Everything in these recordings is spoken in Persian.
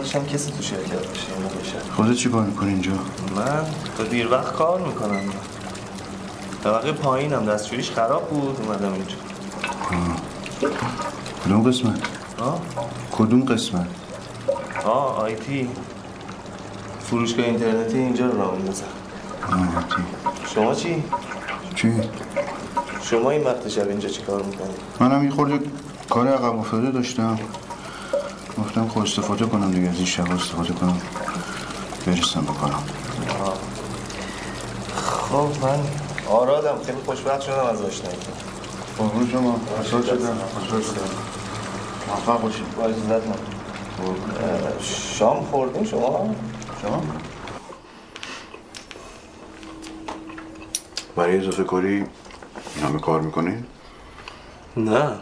نداشتم کسی تو شرکت باشه اینو بشه خودت چی کار می‌کنی اینجا؟ من تا دیر وقت کار می‌کنم طبقه پایینم دستشویش خراب بود اومدم اینجا کدوم قسمت؟ آه کدوم قسمت؟ آه آیتی فروشگاه اینترنتی اینجا رو راه میندازم شما چی؟ چی؟ شما این وقت شب اینجا چی کار می‌کنی؟ منم یه خورده کار عقب افتاده داشتم خود استفاده کنم دیگه از این شب استفاده کنم. برسم بکنم خب من آرادم. خیلی خوشبخت شدم از آشنایی. قربون شما. خوشحال شدم خوشحال شدم موفق باشید. با شام خوردین شما؟ شما؟ برای اضافه کاری این همه کار می‌کنین؟ نه.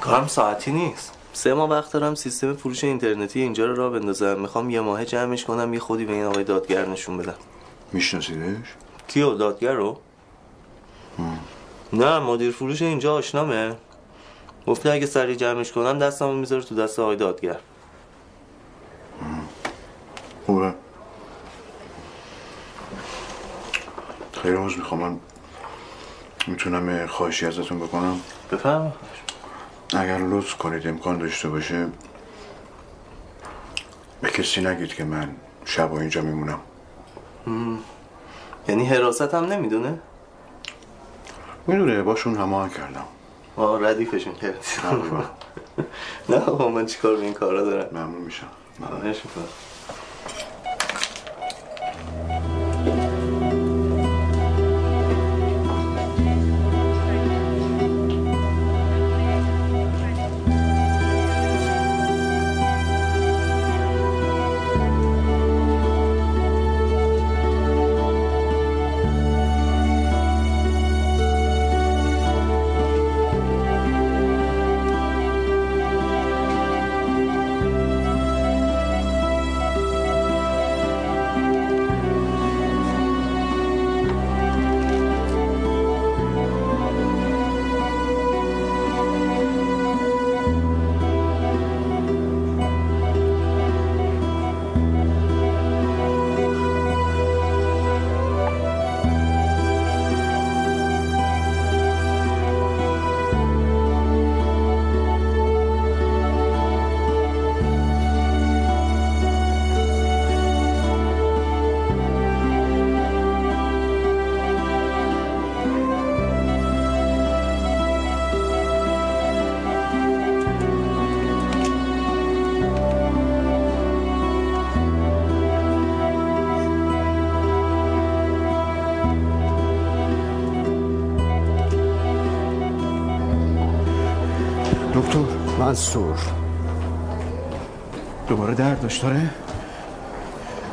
کارم ساعتی نیست. سه ماه وقت دارم سیستم فروش اینترنتی اینجا رو راه بندازم. می‌خوام یه ماه جمعش کنم یه خودی به این آقای دادگر نشون بدم. میشناسیدش؟ کیو؟ دادگر رو؟ نه مدیر فروش اینجا آشنامه. گفته اگه سریع جمعش کنم دستمو می‌ذاره تو دست آقای دادگر. خوبه. خیلی عوض می‌خوام. من می‌تونم خواهشی ازتون بکنم؟ بفهم اگر لطف کنید امکان داشته باشه به کسی نگید که من شب اینجا میمونم یعنی حراست هم نمی‌دونه؟ می‌دونه باشون هماهنگ کردم آه ردیفشون کرد تقریبا. نه آقا من چیکار به این کارا دارم ممنون میشم ممنون. منصور دوباره درد داشت داره؟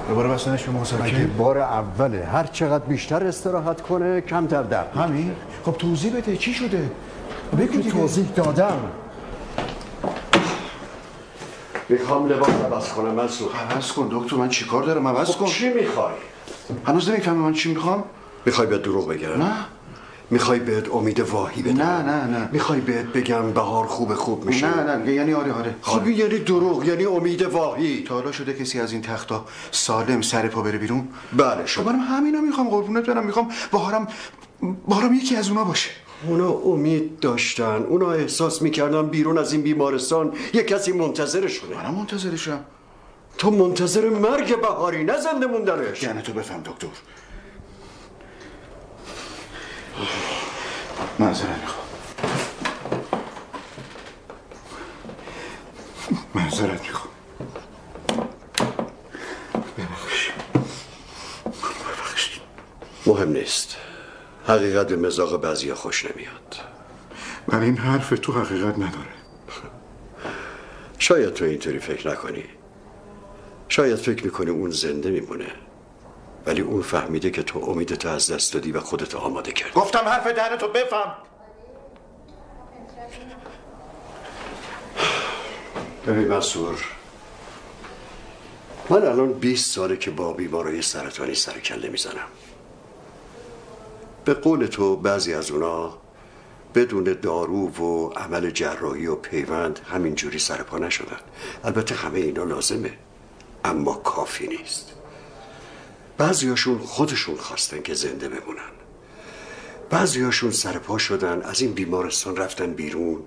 دوباره بستنش به اگه محاسبه بار اوله هر چقدر بیشتر استراحت کنه کمتر درد همین؟ خب توضیح بده چی شده؟ بگو. توضیح دادم می‌خوام لباس عوض کنم منصور عوض کن دکتر من چیکار دارم عوض خب کن چی می‌خوای؟ هنوز نمی‌فهمی من چی می‌خوام؟ می‌خوای بهت دروغ بگم؟ نه می‌خوای بهت امید واهی بدم؟ نه نه نه. می‌خوای بهت بگم بهار خوب خوب میشه؟ نه نه یعنی آره آره. خب این یعنی دروغ یعنی امید واهی. تا حالا شده کسی از این تختا سالم سر پا بره بیرون؟ بله خب شد منم همینا می‌خوام قربونت برم می‌خوام بهارم بهارم یکی از اونا باشه. اونا امید داشتن. اونا احساس می‌کردن بیرون از این بیمارستان یه کسی منتظرشونه منم منتظرشم. تو منتظر مرگ بهاری نه زنده موندنش. یعنی تو بفهم دکتر. معذرت می‌خوام معذرت می‌خوام. ببخشید ببخشید مهم نیست. حقیقت به مزاق بعضی خوش نمیاد. ولی این حرف تو حقیقت نداره. شاید تو اینطوری فکر نکنی. شاید فکر می‌کنی اون زنده میمونه. ولی اون فهمیده که تو امیدتو از دست دادی و خودتو آماده کردی. گفتم حرف دهن تو بفهم. ببین منصور من الان 20 ساله که با بیمارای سرطانی سر کله می‌زنم. به قول تو بعضی از اونا بدون دارو و عمل جراحی و پیوند همینجوری سرپا نشدن. البته همه اینا لازمه اما کافی نیست. بعضیاشون خودشون خواستن که زنده بمونن. بعضیاشون سرپا شدن از این بیمارستان رفتن بیرون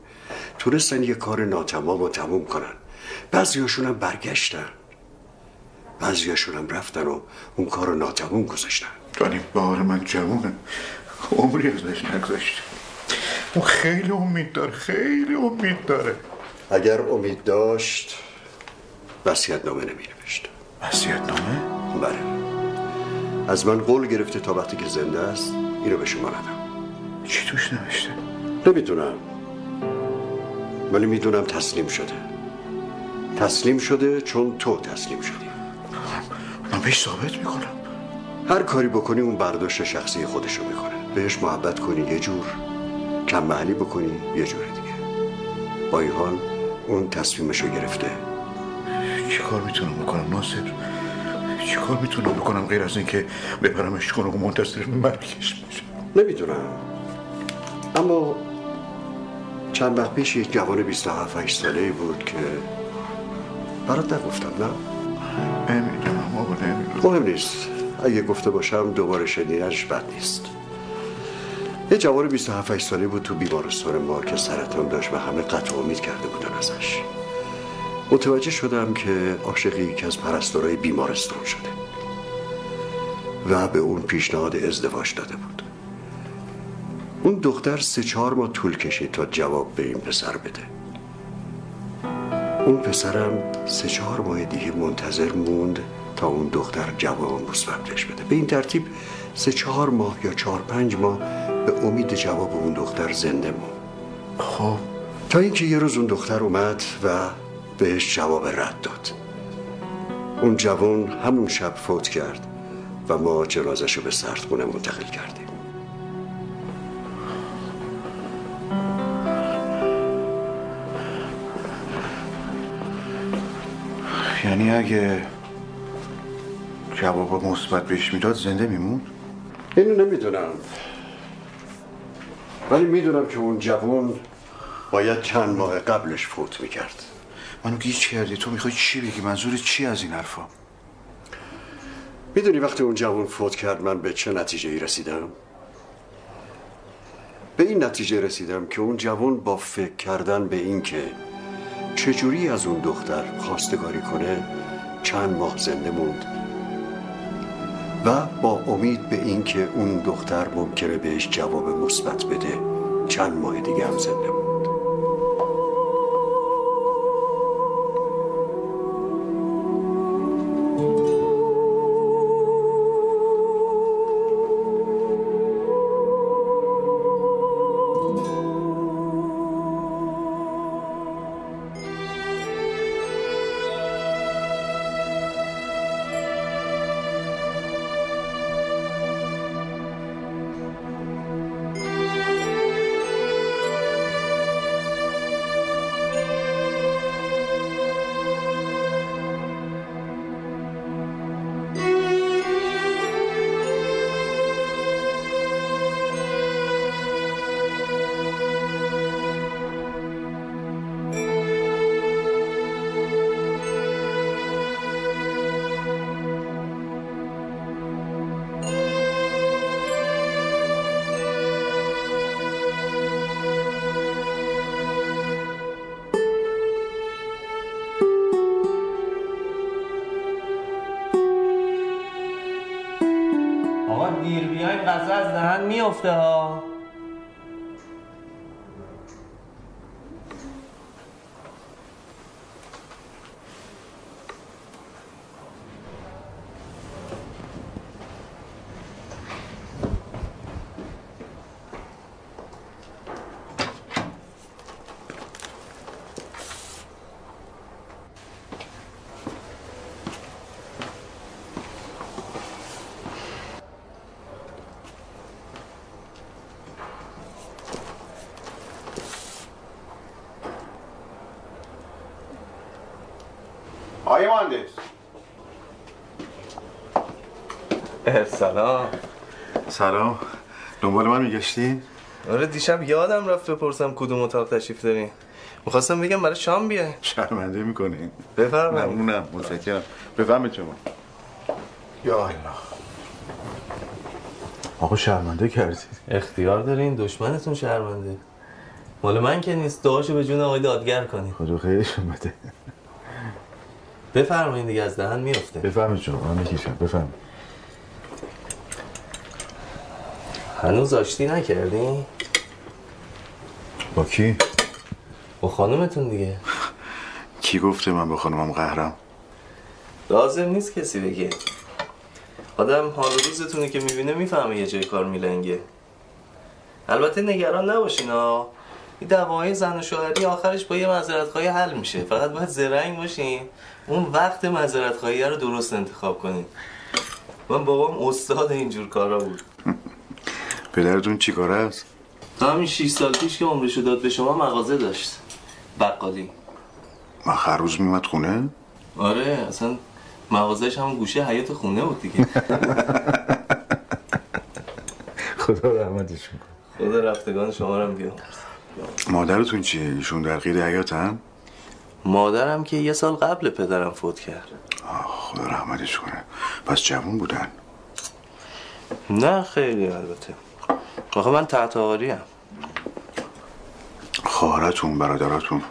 تونستن یه کار ناتمام و تموم کنن. بعضیاشون هم برگشتن. بعضیاشون هم رفتن و اون کار رو ناتموم گذاشتن. دانی بار من جوونه. عمری ازش نگذاشته اون خیلی امید داره خیلی امید داره. اگر امید داشت وسیعت نامه نمی نوشت وسیعت نامه؟ بله. از من قول گرفته تا وقتی که زنده است اینو به شما ندم. چی توش نوشته؟ نمی‌دونم. ولی می‌دونم تسلیم شده. تسلیم شده چون تو تسلیم شدی. من بهش ثابت می‌کنم. هر کاری بکنی اون برداشت شخصی خودشو می‌کنه. بهش محبت کنی یه جور کم محلی بکنی یه جور دیگه. با این حال اون تصمیمشو گرفته. چی کار می‌تونم بکنم ناصر؟ چی کار می‌تونم بکنم غیر از اینکه ببرمش کنم و منتظر مرگش باشه نمی‌دونم. اما چند وقت پیش یک جوان 27 8 ساله بود که برات نگفتم نه؟ نمی‌دونم بابا نمی‌دونم. مهم نیست. اگه گفته باشم دوباره شنیدنش بد نیست. یه جوان 27 8 ساله بود تو بیمارستان ما که سرطان داشت و همه قطع امید کرده بودن ازش. متوجه شدم که عاشق یکی از پرستارای بیمارستان شده و به اون پیشنهاد ازدواج داده بود. اون دختر سه چهار ماه طول کشید تا جواب به این پسر بده. اون پسرم سه چهار ماه دیگه منتظر موند تا اون دختر جواب مثبت بهش بده. به این ترتیب سه چهار ماه یا چهار پنج ماه به امید جواب اون دختر زنده موند. خب. تا اینکه یه روز اون دختر اومد و بهش جواب رد داد. اون جوان همون شب فوت کرد و ما جنازش رو به سردخونه منتقل کردیم. یعنی اگه جواب مثبت بهش می‌داد زنده میموند اینو نمی‌دونم. ولی می‌دونم که اون جوان باید چند ماه قبلش فوت می‌کرد. منو گیج کردی. تو می‌خوای چی بگی؟ منظور چی از این حرفا؟ می‌دونی وقتی اون جوان فوت کرد من به چه نتیجه ای رسیدم؟ به این نتیجه رسیدم که اون جوان با فکر کردن به این که چجوری از اون دختر خواستگاری کنه چند ماه زنده موند. و با امید به این که اون دختر ممکنه بهش جواب مثبت بده چند ماه دیگه هم زنده موند. دیر بیاین غذا از دهن میفته ها آقای مهندس سلام. سلام. دنبال من میگشتین آره دیشب یادم رفت بپرسم کدوم اتاق تشریف دارین می‌خواستم بگم برای شام بیای شرمنده می‌کنی. بفرمایید. ممنونم متشکرم. بفهمید شما. یا الله. آقا شرمنده کردید اختیار دارین؟ دشمنتون شرمنده. مال من که نیست. دعاشو به جون آقای دادگر کنی خدا خیرشون بده بفرمایید دیگه از دهن میفته بفهمید شما. من می‌کشم. بفهمید هنوز آشتی نکردین با کی؟ با خانومتون دیگه. کی گفته من با خانمم قهرم؟ لازم نیست کسی بگه. آدم حال روزتونه که می‌بینه می‌فهمه یه جای کار میلنگه. البته نگران نباشین ها. این دعوای زن و شوهری آخرش با یه معذرت خواهی حل میشه. فقط باید زرنگ باشین. اون وقت معذرت خواهی رو درست انتخاب کنین. من بابام استاد اینجور کارا بود. پدرتون چی کاره است؟ تا همین 6 سال پیش که عمرشو داد به شما مغازه داشت. بقالی من هر روز میمد خونه؟ آره اصلا مغازهش همون گوشه حیات خونه بود دیگه. خدا رحمتش کن خدا رفتگان شما رو هم بیام مادرتون چیه؟ ایشون در قید حیاتن؟ مادرم که یه سال قبل پدرم فوت کرد. آه خدا رحمتش کنه. پس جوون بودن؟ نه خیلی البته. آخه من تحت آقاریم خواهرتون برادراتون.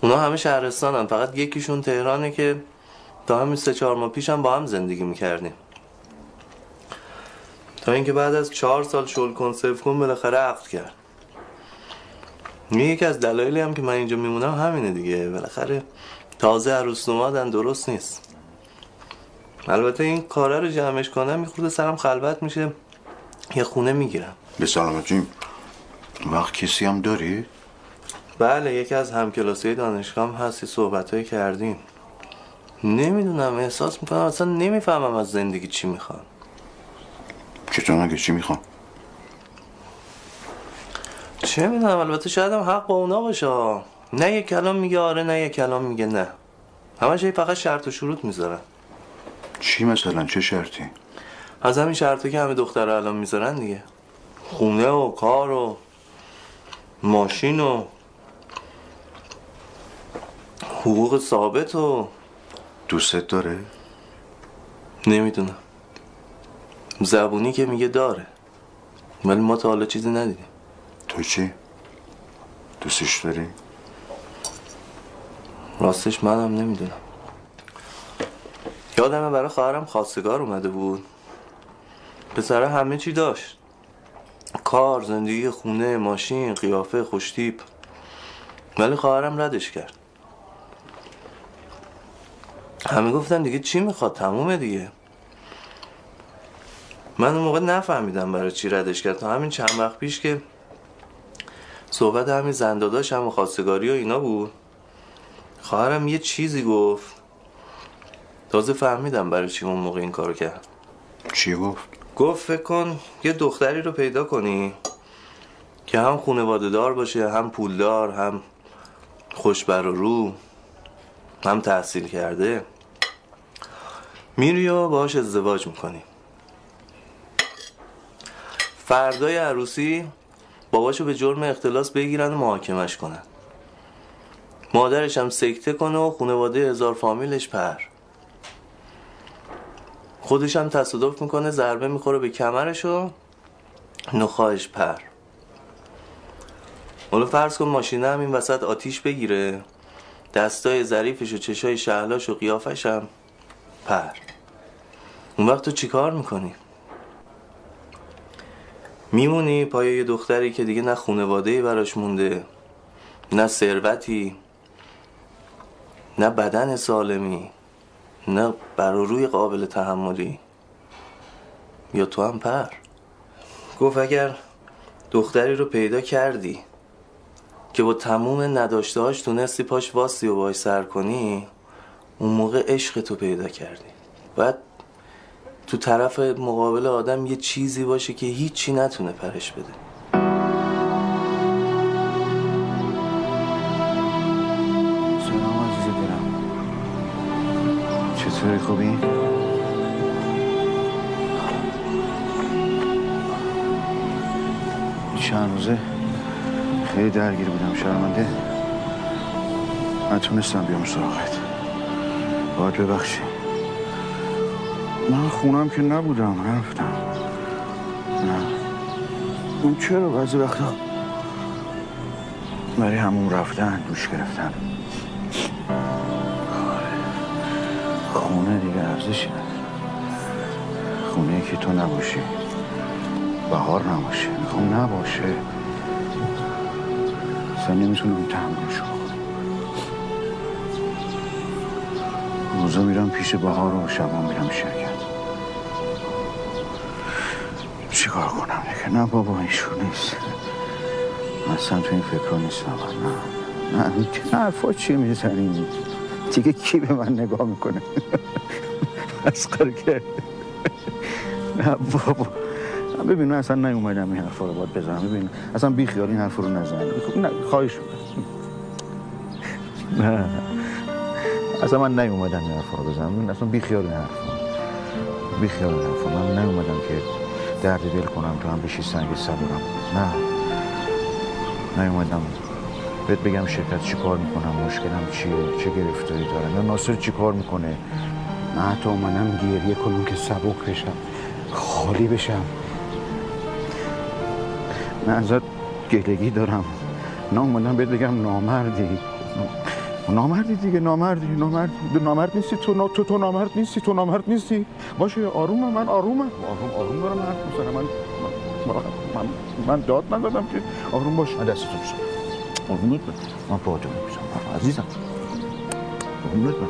اونا همه شهرستانن. فقط یکیشون تهرانه که تا همین سه چهار ماه پیشم با هم زندگی می‌کردیم. تا اینکه بعد از چهار سال شل کن صرف کن بالاخره عقد کرد. یکی از دلایلی هم که من اینجا میمونم همینه دیگه. بالاخره تازه عروس اومدن درست نیست. البته این کاره رو جمعش کنم یه خورده سرم خلوت میشه. یه خونه می‌گیرم. به سلامتی وقت کسی هم داری؟ بله یکی از همکلاسی دانشگاه هم هستی صحبت کردیم نمی‌دونم احساس می‌کنم اصلا نمی‌فهمم از زندگی چی می‌خوام. چطور نگه چی می‌خوام؟ چه می‌دونم البته شاید هم حق با اونا باشه نه یه کلام میگه آره نه یه کلام میگه نه. همش فقط شرط و شروط می‌ذارن. چی مثلا؟ چه شرطی؟ از همین شرطی که همه دختر الان می‌ذارن دیگه خونه و کار و ماشین و حقوق ثابت و دوستت داره؟ نمی‌دونم زبونی که میگه داره ولی ما تا حالا چیزی ندیدیم تو چی؟ دوستش داری؟ راستش منم نمی‌دونم یادمه برای خواهرم خواستگار اومده بود پسره همه چی داشت. کار زندگی خونه ماشین قیافه خوشتیپ. ولی خواهرم ردش کرد. همه گفتن دیگه چی می‌خواد؟ تمومه دیگه. من اون موقع نفهمیدم برای چی ردش کرد. تا همین چند وقت پیش که صحبت همین زنداداش هم و خواستگاری و اینا بود. خواهرم یه چیزی گفت. تازه فهمیدم برای چی اون موقع این کارو کرد. چی گفت؟ گفت فکر کن یه دختری رو پیدا کنی که هم خانواده دار باشه هم پولدار هم خوشبر و رو هم تحصیل کرده. میری و باهاش ازدواج می‌کنی. فردای عروسی باباشو به جرم اختلاس بگیرن و محاکمش کنن. مادرش هم سکته کنه و خانواده هزار فامیلش پر. خودش هم تصادف می‌کنه ضربه می‌خوره به کمرش و نخواهش پر. حالا فرض کن ماشینه هم این وسط آتیش بگیره. دستای ظریفش و چشای شهلاش و قیافش هم پر. اون وقت تو چیکار می‌کنی؟ میمونی پای یه دختری که دیگه نه خونواده براش مونده نه ثروتی نه بدن سالمی. نه بر روی قابل تحملی. یا تو هم پر. گفت اگر دختری رو پیدا کردی که با تموم نداشتهاش تونستی پاش واسی و باش سر کنی اون موقع عشق تو پیدا کردی. بعد تو طرف مقابل آدم یه چیزی باشه که هیچی نتونه پرش بده. چطوری خوبی؟ چند روزه خیلی درگیر بودم شرمنده. نتونستم بیام سراغت. باید ببخشی. من خونم که نبودم رفتم نه. اون چرا بعضی وقتا برای همون رفتن دوش گرفتن؟ خونه دیگه ارزشی خونه که تو نباشی بهار نباشه می‌خوام نباشه اصلا نمی‌تونم تحملش کنم روزا میرم پیش بهار و شبا میرم شرکت چیکار کنم دیگه نه بابا ایشون نیست اصلا تو این فکر نیستم نه نه نه حرفا چیه می‌زنی دیگه کی به من نگاه می‌کنه؟ مسخره کرد نه بابا. ببین اصلا نیومدم این حرفا رو باید بزنم. ببین اصلا بی خیال این حرفا رو نزن. نه خواهش نه. اصلا من نیومدم این حرفا رو بزنم. اصلا بی خیال این حرفا. بی خیال این حرفا. من نیومدم که درد دل کنم تو هم بشی سنگ صبورم. نه. نیومدم. بهت بگم شرکت چی کار می‌کنم مشکلم چیه چه گرفتاری دارم یا ناصر چی کار می‌کنه؟ من حتی اومدم گریه کنم که سبک بشم خالی بشم. من ازت گلگی دارم. نه اومدم بهت بگم نامردی. نامردی دیگه نامردی نامرد نامرد نیستی تو تو تو نامرد نیستی تو نامرد نیستی. باشه آرومم من آرومم آروم آروم دارم حرف می‌زنم. من من من داد ندادم که آروم باش. من دستتو بزن آرومت بده من پاهاتو میبوسم عزیزم. آرومت بده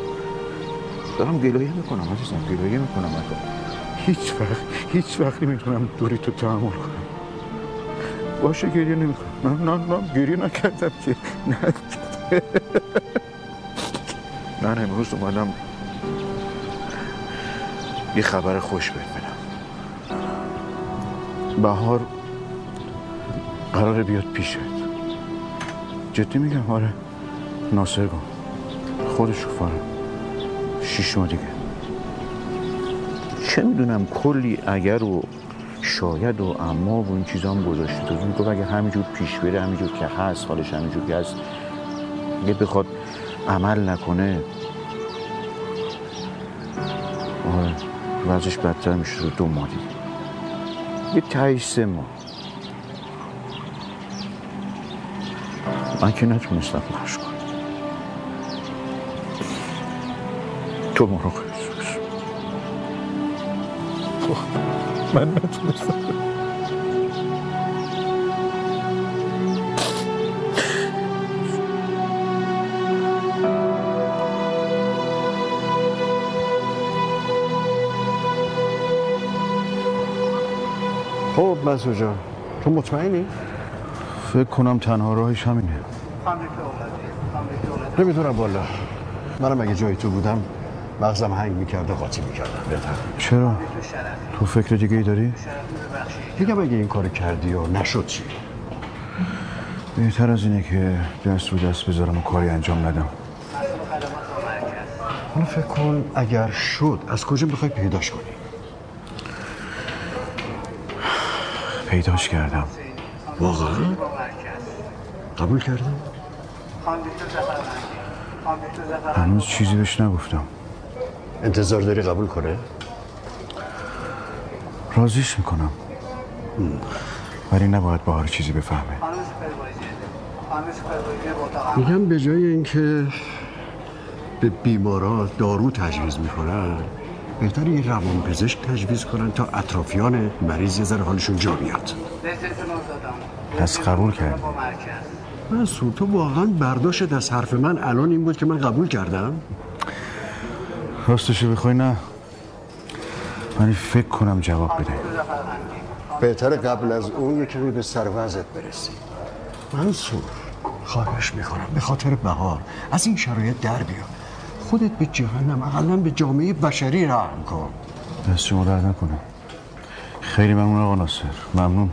دارم گلایه می‌کنم عزیزم. گلایه می‌کنم تو. هیچ وقت هیچ وقت نمی‌تونم دوری تو تحمل کنم. باشه گریه نمی‌کنم. نه نه نه گریه نکردم که. نه. من امروز اومدم یه خبر خوش بهت بدم. بهار قراره بیاد پیشت. جدی میگم؟ آره. ناصر گم خودش فاره شیش ماه دیگه. چه می‌دونم کلی اگر و شاید و اما و این چیزا هم گذاشته. تو می‌گفت اگه همینجور پیش بره همینجور که هست حالش همینجور که هست اگه بخواد عمل نکنه. آره وضعش بدتر میشه. رو دو ماه دیگه. یه تایش سه ماه. من که نتونستم خوش کنم. تو مراقب باش من نتونستم. خب مسعود جان. تو مطمئنی؟ فکر کنم تنها راهش همینه. نمی‌دونم بالا منم اگه جای تو بودم مغزم هنگ می‌کرد و قاطی می‌کردم بهتر چرا؟ تو فکر دیگه ای داری؟ میگم اگه این کار کردی و نشد چی؟ بهتر از اینه که دست رو دست بذارم و کاری انجام ندم حالا فکر کن اگر شد از کجا می‌خوای پیداش کنی؟ پیداش کردم واقعا؟ قبول کردم؟ هنوز چیزی بهش نگفتم. انتظار داری قبول کنه؟ راضیش می‌کنم. ولی نباید بهار چیزی بفهمه. میگم به جای اینکه به بیمارا دارو تجویز می‌کنن بهتر یه روان پزشک تجویز کنن تا اطرافیان مریض یه ذره حالشون جا بیاد. پس قبول کردی. من تو واقعا برداشت از حرف من الان این بود که من قبول کردم. راستشو بخوای نه. ولی فکر کنم جواب بده. بهتر قبل از اون یه کمی به سر وضعت برسی. منصور خواهش می‌کنم به خاطر بهار از این شرایط در بیا خودت به جهنم اقلا به جامعه بشری رحم کن. دست شما در نکنه. خیلی ممنون آقا ناصر. ممنون.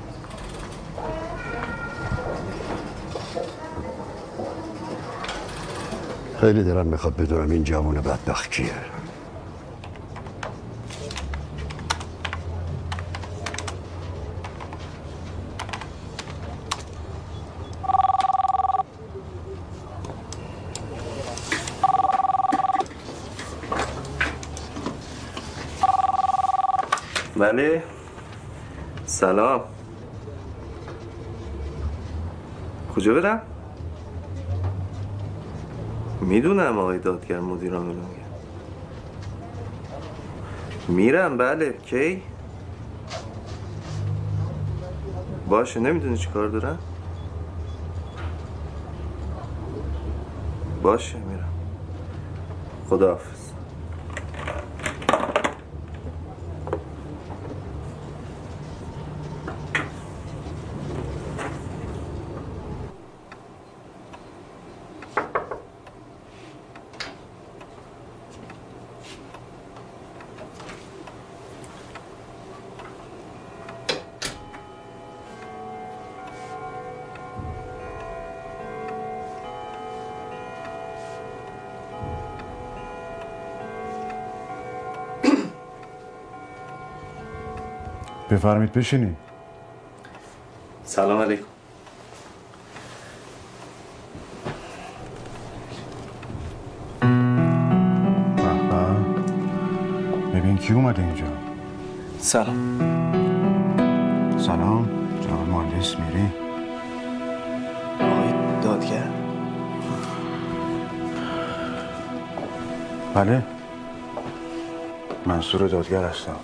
خیلی دارم می‌خواد بدونم این جوان بدبخت کیه. بله. سلام. کجا برم؟ می‌دونم آقای دادگر مدیران میگه میرم بله کی؟ باشه نمی‌دونی چی کار دارم؟ باشه میرم خداحافظ بفرمید بشینید سلام علیکم. ببین کی اومده اینجا. سلام. سلام. جناب مهندس میری؟ آقای دادگر. بله. منصور دادگر هستم.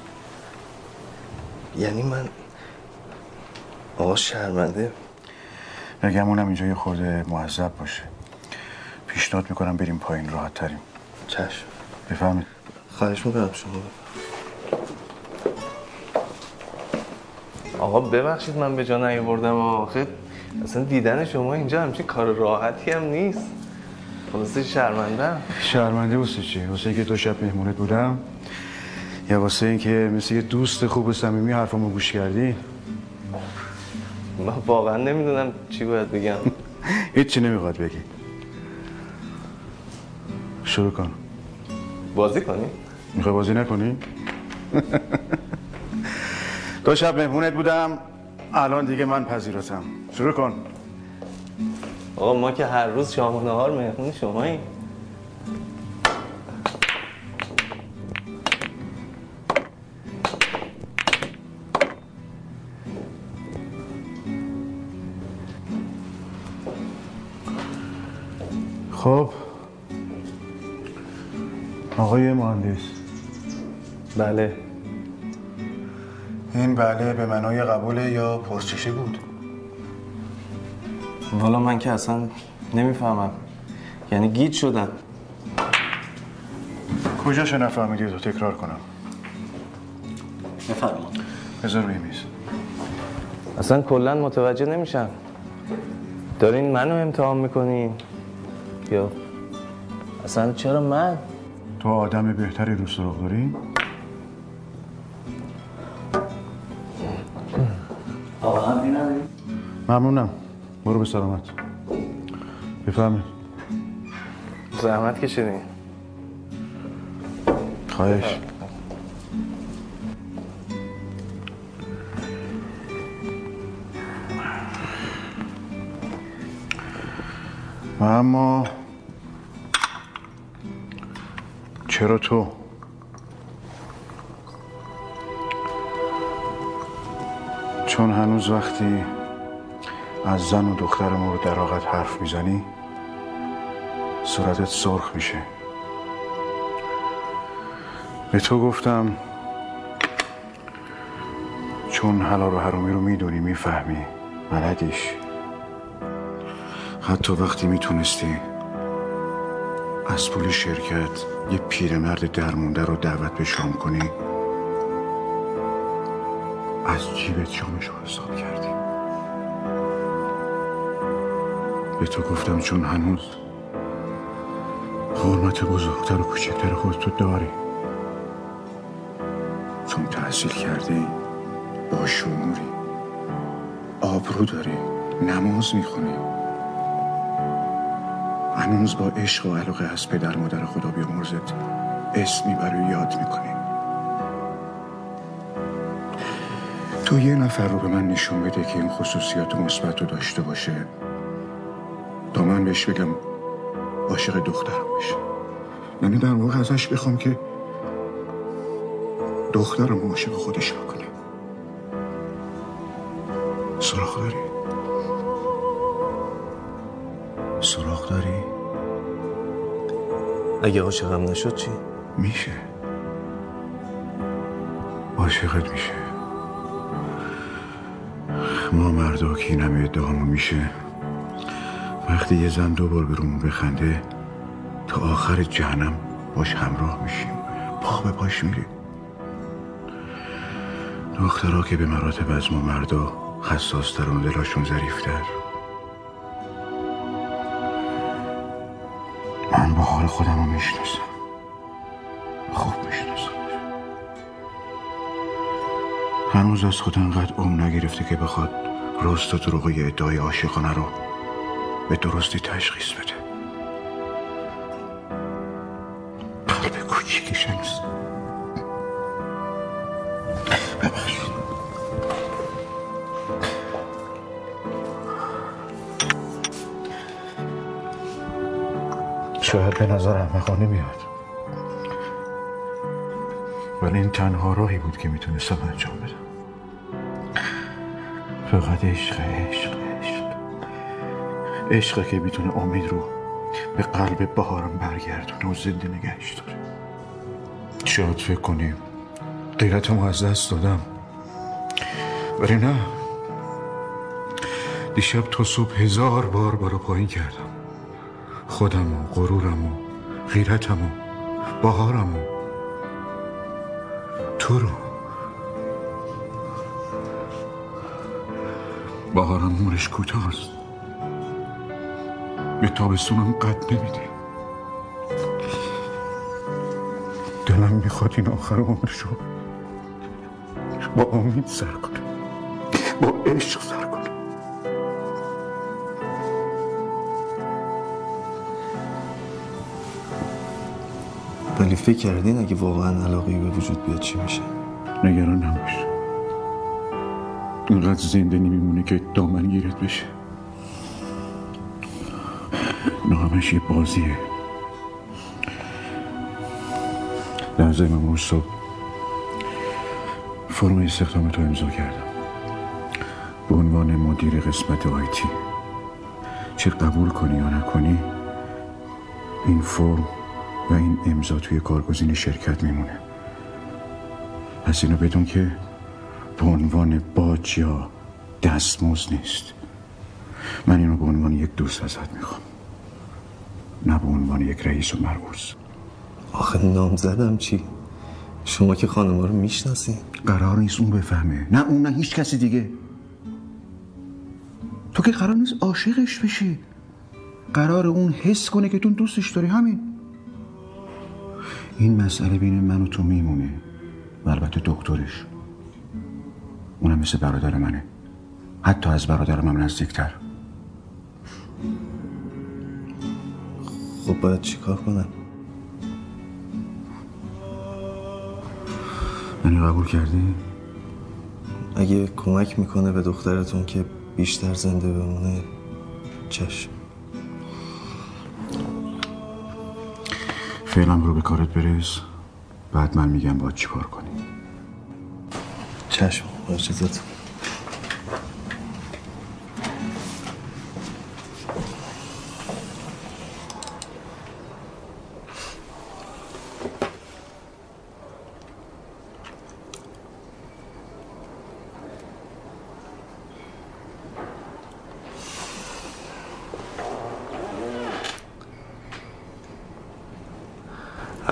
یعنی من آقا شرمنده. بگمونم اینجا یه خورده معذب باشه. پیشنهاد می‌کنم بریم پایین راحت تریم. چشم. بفهمید خواهش می‌کنم شما. آقا ببخشید من به جا نیاوردم آخه. اصلا دیدن شما اینجا همچین کار راحتی هم نیست. خلاصه شرمنده. شرمنده واسه چی؟ واسه اینکه دو شب مهمونت بودم. یا واسه اینکه مثل یه دوست خوب و صمیمی حرفمو گوش کردی؟ من واقعا نمی‌دونم چی باید بگم. هیچی نمی‌خواد بگی. شروع کن. بازی کنی؟ می‌خوای بازی نکنی؟ دو شب مهمونت بودم الان دیگه من پذیرتم. شروع کن. آقا ما که هر روز شام و نهار مهمون شماییم. بله به معنای قبوله یا پرسشی بود. والا من که اصلا نمی‌فهمم. یعنی گیج شدم کجاشو نفهمیدی تو تکرار کنم؟ بفرمایید. بذار روی میز اصلا کلا متوجه نمیشم. دارین منو امتحان می‌کنین؟ یا اصلا چرا من؟ تو آدم بهتری رو سراغ داری؟ ممنونم. برو به سلامت. بفهمید زحمت کشیدین خواهش. و اما چرا تو؟ چون هنوز وقتی از زن و دختر مورد دراغت حرف می‌زنی صورتت سرخ میشه. به تو گفتم چون حلال و حرامی رو می‌دونی می‌فهمی. بلدیش حتی وقتی می‌تونستی از پول شرکت یه پیرمرد درمونده رو دعوت به شام کنی از جیبت شامش رو حساب کردی. به تو گفتم چون هنوز حرمت بزرگتر و کوچکتر خودتو داری. چون تحصیل کردی با شعوری آبرو داری نماز می‌خونی. هنوز با عشق و علاقه از پدر مادر خدا بیامرزت اسم می‌بری و یاد می‌کنی. تو یه نفر رو به من نشون بده که این خصوصیات مثبت رو داشته باشه. بهش بگم عاشق دخترم بشه یعنی در واقع ازش بخوام که دخترم عاشق خودش بکنه سراخ داری؟ سراخ داری؟ اگه عاشقم نشد چی؟ میشه عاشقت میشه ما مردا که این همه ادعامون میشه وقتی یه زن دو بار به رومون بخنده تا آخر جهنم باش همراه میشیم. پا به پاش میریم. دخترها که به مراتب از ما مردا حساستر و دلاشون ظریفتر. من با حال خودم رو می‌شناسم. خوب می‌شناسم. هنوز از خود انقدر عمر نگرفته که بخواد راست و دروغ ادعای عاشقانه رو به درستی تشخیص بده. قلب کوچیکی شمس ببخشید شاید به نظر احمقانه میاد ولی این تنها راهی بود که می‌تونستم انجام بدم. فقط عشق عشق عشق. عشقه که می‌تونه امید رو به قلب بهارم برگردونه و زنده نگهش داره. شاید فکر کنیم از دست دادم. ولی نه. دیشب تا صبح هزار بار بالا پایین کردم. خودم و غرورم و غیرتم و بهارم و تو رو. بهارم نورش کوتاست تابستونم قد نمیده. دلم می‌خواد این آخر عمرشو با امید سر کنه. با عشق سر کنه. ولی فکر کردین اگه واقعا علاقه به وجود بیاد چی میشه؟ نگران نباش. اینقدر زنده نمیمونه که دامن گیرت بشه. اینا همش یه بازیه. لحظه من صبح فرم استخدام تو امضا کردم. به عنوان مدیر قسمت آیتی چه قبول کنی یا نکنی این فرم و این امضا توی کارگزین شرکت میمونه. پس اینو بدون که به عنوان باج یا دستمزد نیست. من اینو به عنوان یک دوست ازت می‌خوام. عنوان یک رئیس و مرموز آخه نام زدم چی؟ شما که خانم رو می‌شناسین قرار نیست اون بفهمه. نه اون نه هیچ کسی دیگه. تو که قرار نیست عاشقش بشی. قرار اون حس کنه که تو دوستش داری همین. این مسئله بین من و تو میمونه و البته دکترش. اونم مثل برادر منه. حتی از برادر من نزدیکتر. خب باید چیکار کنم؟ یعنی قبول کردی؟ اگه کمک می‌کنه به دخترتون که بیشتر زنده بمونه چشم. فعلا رو به کارت برس بعد من میگم باید چیکار کنی. چشم اجازتون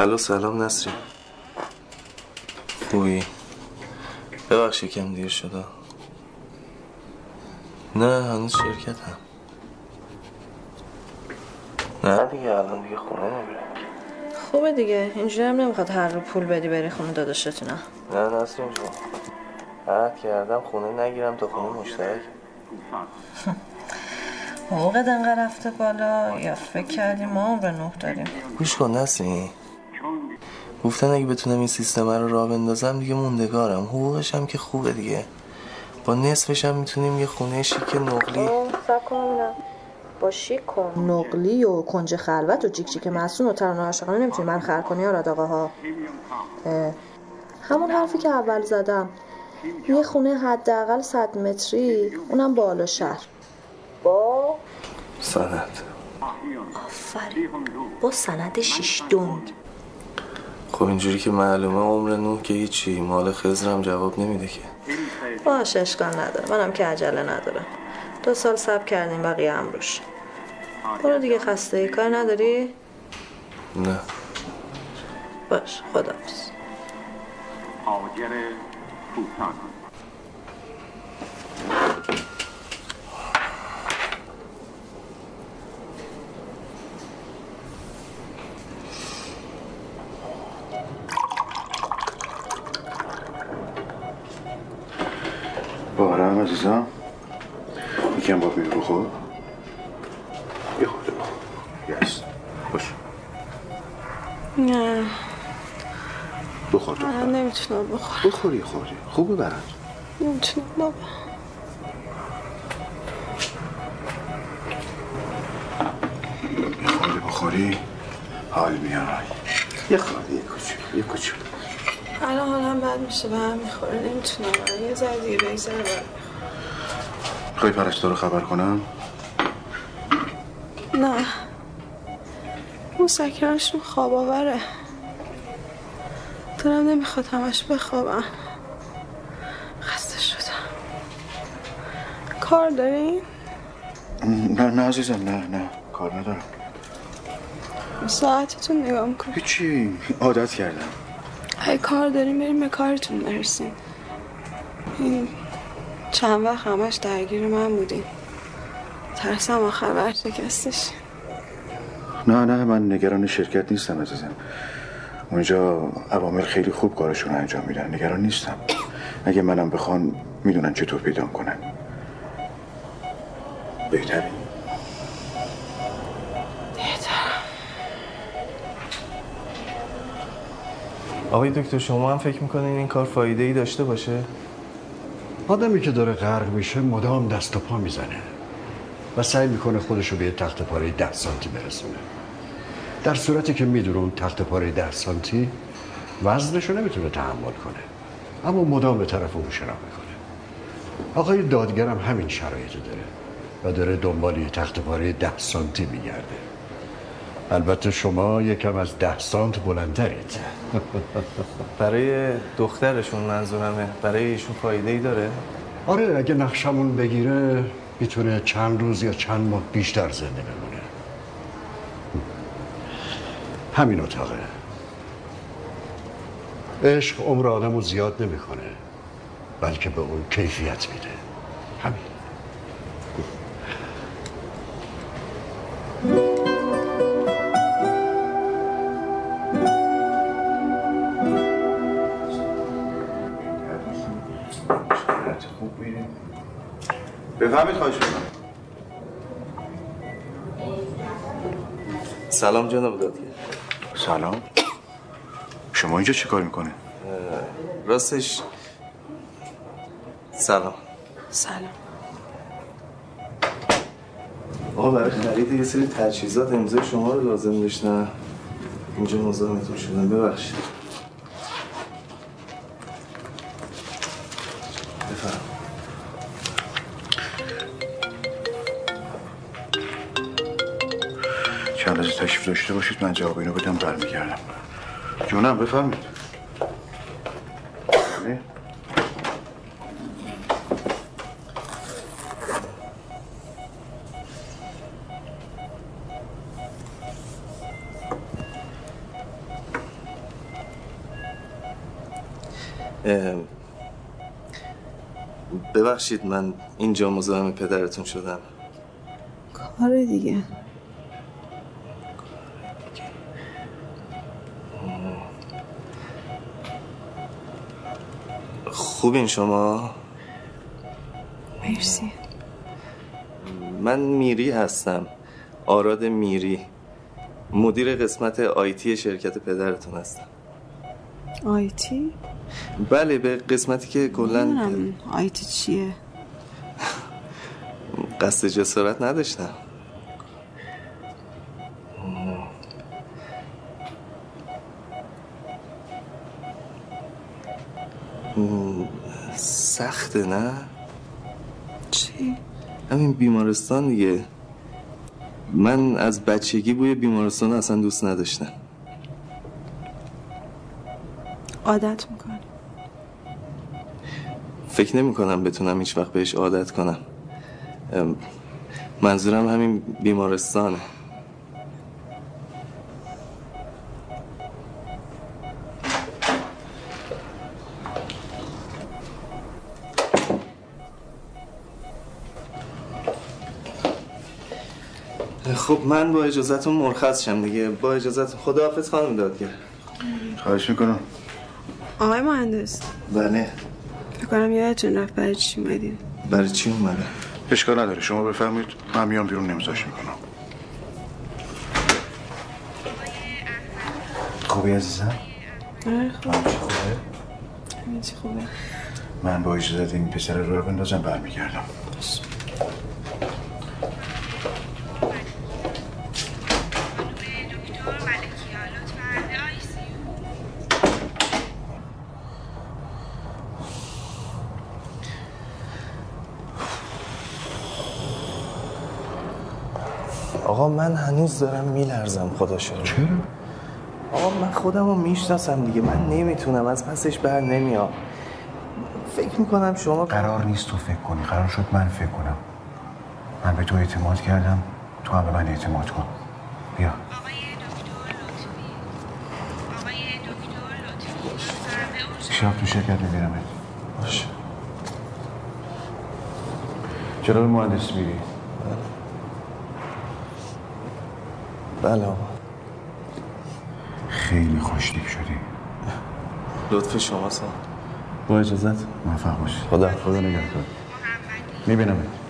الو سلام نسرین خوبی؟ ببخشی کم دیر شده. نه هنوز شرکت هم نه دیگه الان دیگه خونه نمیره خوبه دیگه اینجوری هم نمی‌خواد هر رو پول بدی بری خونه داداشتونه نه. نسرین جون عهد کردم خونه نگیرم تا خونه مشترک. حقوقت انقدر رفته بالا یا فکر کردی ما عمر نه داریم. گوش کن نسرین گفتن اگه بتونم این سیستم رو راه بندازم دیگه موندگارم. حقوقش هم که خوبه دیگه. با نصفش هم می‌تونیم یه خونه شیک نقلی با شیک کن نقلی و کنج خلوت و جیک جیک مسون و ترانه عاشقانه نمی‌تونی من خر کنی آراد آقاها. اه، همون حرفی که اول زدم. یه خونه حداقل صد متری اونم بالا شهر. با سند. آفرین. با سند شیش دنگ خب اینجوری که معلومه عمر نوح که هیچی. مال خزرم جواب نمیده که. باشه اشکال نداره. منم که عجله ندارم دو سال صبر کردیم بقیه هم روش. برو دیگه خسته ای. کار نداری؟ نه. باش خدافز تاجر کوتاه بارم عزیزم یکم با میرو خود یه خورده بخور یس باش نه بخور تو. من نمی‌تونم بخورم. بخور یه خورده خوبه برات. نمی‌تونم بابا. خورده بخوری؟ حال میاد یه خورده یه کوچولو یه کوچولو. الان حالم بد میشه به هم می‌خوره. نمی‌تونم یه ذره دیگه بگذره بعد خواهی پرستار رو خبر کنم؟ نه. مسکنشون خواب آوره دارم نمی‌خواد همش بخوابم. خسته شدم. کار دارین؟ نه نه عزیزم نه نه. کار ندارم. ساعتتون نگاه میکن هیچی عادت کردم. اگه کار داریم بریم به کارتون برسیم. این چند وقت همش درگیر من بودیم ترسم آخر ورشکستش نه نه من نگران شرکت نیستم عزیزم. اونجا عوامل خیلی خوب کارشون رو انجام میدن. نگران نیستم. اگه منم بخوان می‌دونن چطور پیدا کنن بهتری آقای دکتر شما هم فکر می‌کنین این کار فایده ای داشته باشه؟ آدمی که داره غرق میشه مدام دست و پا می‌زنه و سعی می‌کنه خودش رو به یه تخت پاره ده سانتی برسونه. در صورتی که می‌دونه اون تخت پاره ده سانتی وزنش رو نمی‌تونه تحمل کنه اما مدام به طرف اون شنا می‌کنه. آقای دادگرم همین شرایط داره و داره دنبال یه تخت پاره ده سانتی میگرده. البته شما یکم از ده سانت بلندترید. برای دخترشون منظورمه برای ایشون فایده ای داره؟ آره اگه نقشمون بگیره می‌تونه چند روز یا چند ماه بیشتر زنده بمونه. همین اتاقه. عشق عمر آدم رو زیاد نمی‌کنه بلکه به اون کیفیت میده. همین. بفهمید خواهش سلام جناب دادگر سلام. شما اینجا چه کار می‌کنه؟ راستش سلام. سلام. آقا برای خرید یه سری تجهیزات امضای شما رو لازم داشتم. اینجا مزاحمتون شدم ببخشید. داشته باشید من جواب اینو بدم برمیگردم. جونم بفرمید بله. ببخشید من اینجا مزاحم پدرتون شدم. کار دیگه. خوبین شما؟ مرسی. من میری هستم. آراد میری. مدیر قسمت آیتی شرکت پدرتون هستم. آیتی؟ بله به قسمتی که نمی‌دونم آیتی چیه. قصد جسارت نداشتم. سخته نه؟ چی؟ همین بیمارستان دیگه. من از بچگی بوی بیمارستان اصلا دوست نداشتم. عادت می‌کنی. فکر نمی کنم بتونم هیچ وقت بهش عادت کنم. منظورم همین بیمارستانه. خب من با اجازتون مرخص شم دیگه. با اجازت خداحافظ خانم دادگر خواهش می‌کنم. آقای مهندس. بله. فکر کنم یادتون رفت برای چی اومدین؟ برای چی اومده اشکال نداره. شما بفرمایید. من میام بیرون نمزاش می‌کنم. خوبی عزیزم؟ آره خوبه؟ خوبه؟ من با اجازت این پسر رو بندازم برمیگردم. هنوز دارم میلرزم خدا شد چرا؟ آقا من خودم رو می‌شناسم دیگه. من نمی‌تونم. از پسش بر نمیام. فکر می‌کنم شما قرار نیست تو فکر کنی. قرار شد من فکر کنم. من به تو اعتماد کردم. تو هم به من اعتماد کن. بیا. شب تو شرکت میبیرمت باشه. چرا به مهندس میری؟ بله. آقا خیلی خوشتیپ شدی. لطف شما سا با اجازت موفق باشی. خدا خدا نگهدار. میبینمت.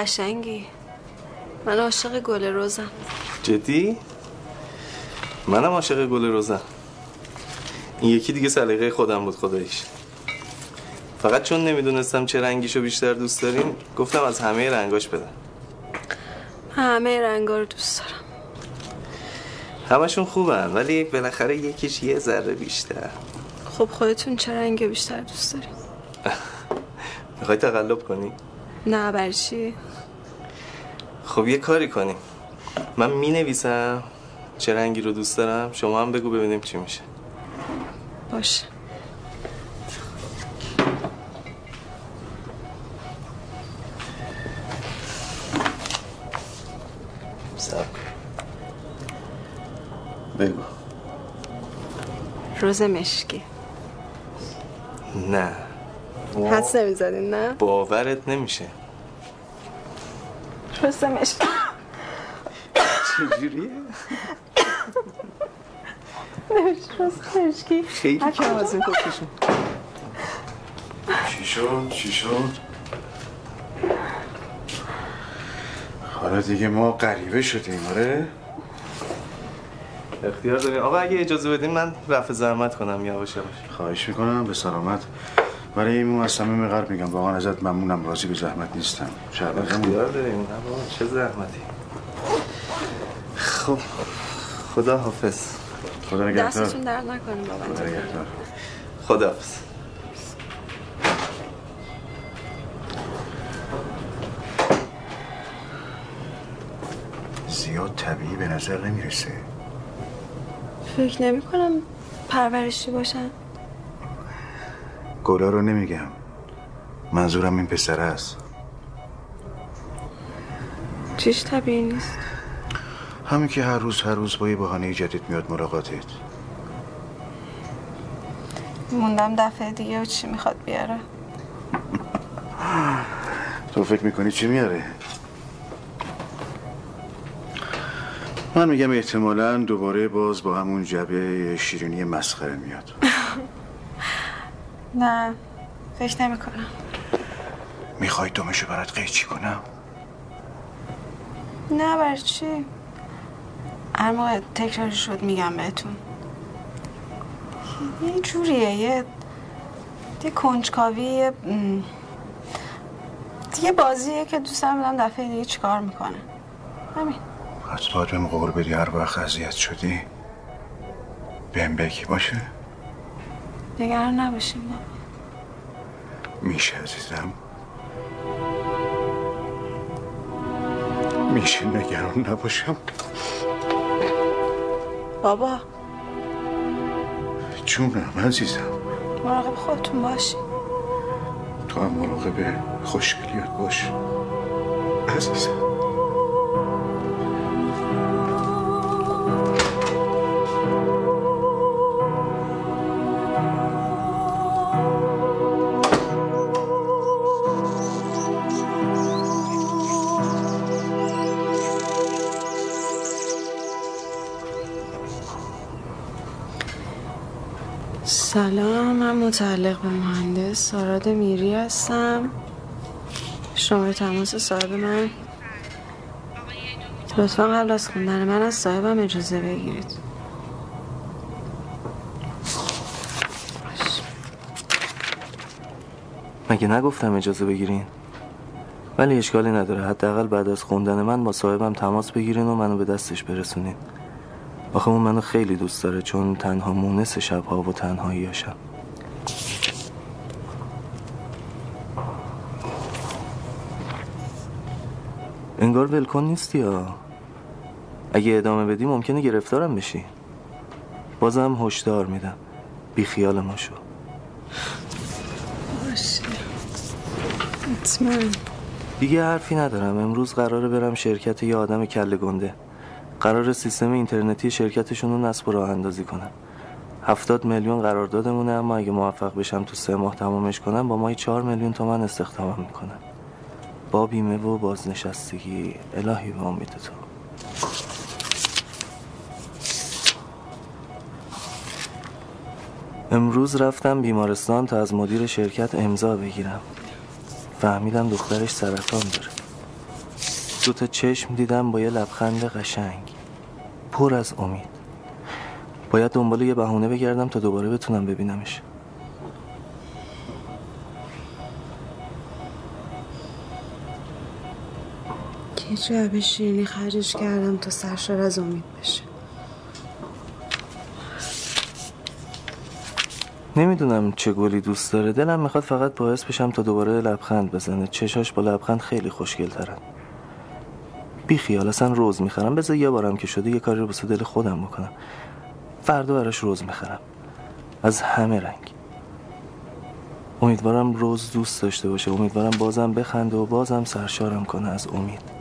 قشنگی. من عاشق گل روزم. جدی؟ منم عاشق گل روزم. این یکی دیگه سلیقه خودم بود خداییش. فقط چون نمی‌دونستم چه رنگیشو بیشتر دوست داریم گفتم از همه رنگاش بدم. من همه رنگا رو دوست دارم. همشون خوبن ولی بالاخره یکیش یه ذره بیشتر. خب خودتون چه رنگ بیشتر دوست دارین می‌خوای تقلب کنی؟ نه برای چی؟ خب یه کاری کنیم. من می نویسم چه رنگی رو دوست دارم. شما هم بگو ببینیم چی میشه. باشه. سب بگو. روز مشکی. نه. حس نمی‌زدین نه؟ باورت نمیشه. مشکی چجوریه؟ روز مشکی خیلی کم از این کشون چی شد؟ چی شد؟ حالا دیگه ما غریبه شدیم آره؟ اختیار داریم آقا اگه اجازه بدین من رفع زحمت کنم یواش یواش خواهش می‌کنم به سلامت برای این از صمیم غرب میگم. واقعا ازت ممنونم. راضی به زحمت نیستم. شهر اختیار داریم. چه زحمتی. خب. خدا حافظ. خدا نگهدار. دستتون درد نکنیم خدا خدا حافظ. زیاد طبیعی به نظر نمی‌رسه. فکر نمی کنم پرورشی باشن. گلا رو نمیگم. منظورم این پسر است. چیش طبیعی نیست؟ همین که هر روز هر روز با یه بهانه جدید میاد ملاقاتت. موندم دفعه دیگه و چی می‌خواد بیاره. تو فکر می‌کنی چی میاره؟ من میگم احتمالا دوباره باز با همون جبه شیرینی مسخره میاد. نه فکر نمی کنم می‌خوای دومشو برات قیچی کنم؟ نه برای چی؟ هر موقع تکراری شد میگم بهتون. یه جوریه یه یه کنجکاوی یه یه بازیه که دوست دارم بدم دفعه دیگه چیکار می‌کنه. همین. باید بهم قول بدی هر وقت اذیت شدی بهم بگی باشه؟ نگران نباشیم. بابا. میشه عزیزم؟ میشه نگران نباشم؟ بابا. جونم عزیزم. مراقب خودتون باشی. تو هم مراقب خوشگلیات باش. عزیزم. متعلق به مهندس ساراد میری هستم. شماره تماس صاحب من لطفا قبل از خوندن من از صاحبم اجازه بگیرید. مگه نگفتم اجازه بگیرین؟ ولی اشکالی نداره. حداقل بعد از خوندن من با صاحبم تماس بگیرین و منو به دستش برسونین. آخه اون منو خیلی دوست داره چون تنها مونس شبها و تنهاییاشم انگار ولکن نیستی یا اگه ادامه بدی ممکنه گرفتارم بشی. بازم هشدار میدم. بی خیال ما شو. دیگه حرفی ندارم. امروز قراره برم شرکت یه آدم کله گنده. قرار سیستم اینترنتی شرکتشون رو نصب و راه اندازی کنم. هفتاد میلیون قراردادمونه اما اگه موفق بشم تو سه ماه تمامش کنم با ماهی چهار میلیون تومن استخدامم می‌کنم با بیمه و بازنشستگی الهی به امید تو. امروز رفتم بیمارستان تا از مدیر شرکت امضا بگیرم. فهمیدم دخترش سرطان داره. دو تا چشم دیدم با یه لبخند قشنگ. پر از امید. باید دنبال یه بهونه بگردم تا دوباره بتونم ببینمش. یه جعبه شیرینی خرجش کردم تا سرشار از امید بشه. نمی‌دونم چه گلی دوست داره. دلم می‌خواد فقط باعث بشم تا دوباره لبخند بزنه. چشاش با لبخند خیلی خوشگل ترن بی خیال اصلا روز می‌خرم. بذار یه بارم که شده یه کاری رو بسه دل خودم بکنم. فردا براش روز می‌خرم. از همه رنگ. امیدوارم روز دوست داشته باشه. امیدوارم بازم بخنده و بازم سرشارم کنه از امید.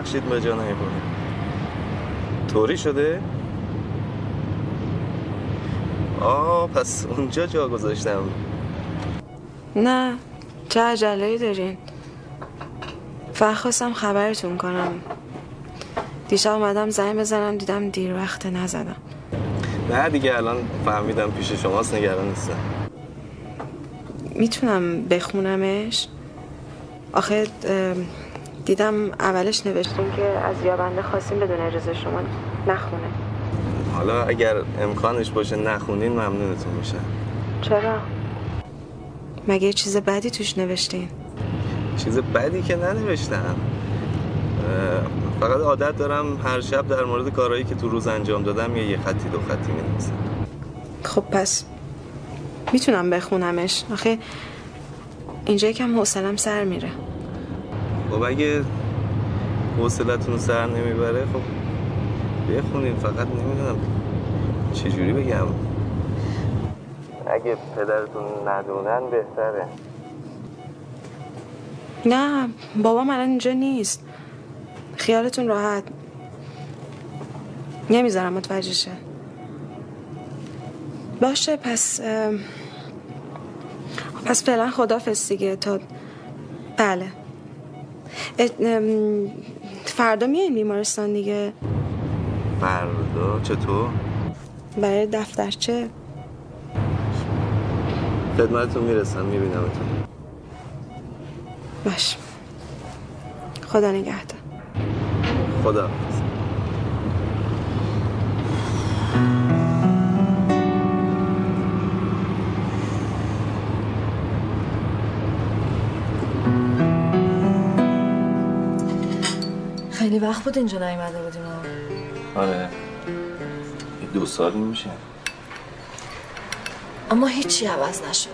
ببخشید به جا نیبردم طوری شده؟ آه پس اونجا جا گذاشتم. نه چه عجله دارین. فقط خواستم خبرتون کنم. دیشب اومدم زنگ بزنم دیدم دیر وقت نزدم. نه دیگه الان فهمیدم پیش شماست نگران نیستم. می‌تونم بخونمش؟ آخه دیدم اولش نوشتیم که از یابنده خواستیم بدون اجازه شما نخونه. حالا اگر امکانش باشه نخونین ممنونتون میشه چرا؟ مگه یه چیز بدی توش نوشتین؟ چیز بدی که ننوشتم. فقط عادت دارم هر شب در مورد کارهایی که تو روز انجام دادم یه یه خطی دو خطی می‌نویسم. خب پس می‌تونم بخونمش. آخه اینجا یکم حوصلم سر میره. خب اگه حوصلتون سر نمی‌بره خب بخونین فقط نمی‌دونم چجوری بگم. اگه پدرتون ندونن بهتره. نه بابام الان اینجا نیست. خیالتون راحت. نمی‌ذارم متوجه شه. باشه پس پس فعلا خدافز دیگه تا بله. فردا میایم بیمارستان دیگه. فردا؟ چطور؟ برای دفترچه. خدمتتون می‌رسم میبینمتون. باش. خدا نگهدار. خدا. خیلی وقت بود اینجا نیومده بودیم آره. دو سال میشه. اما هیچی عوض نشده.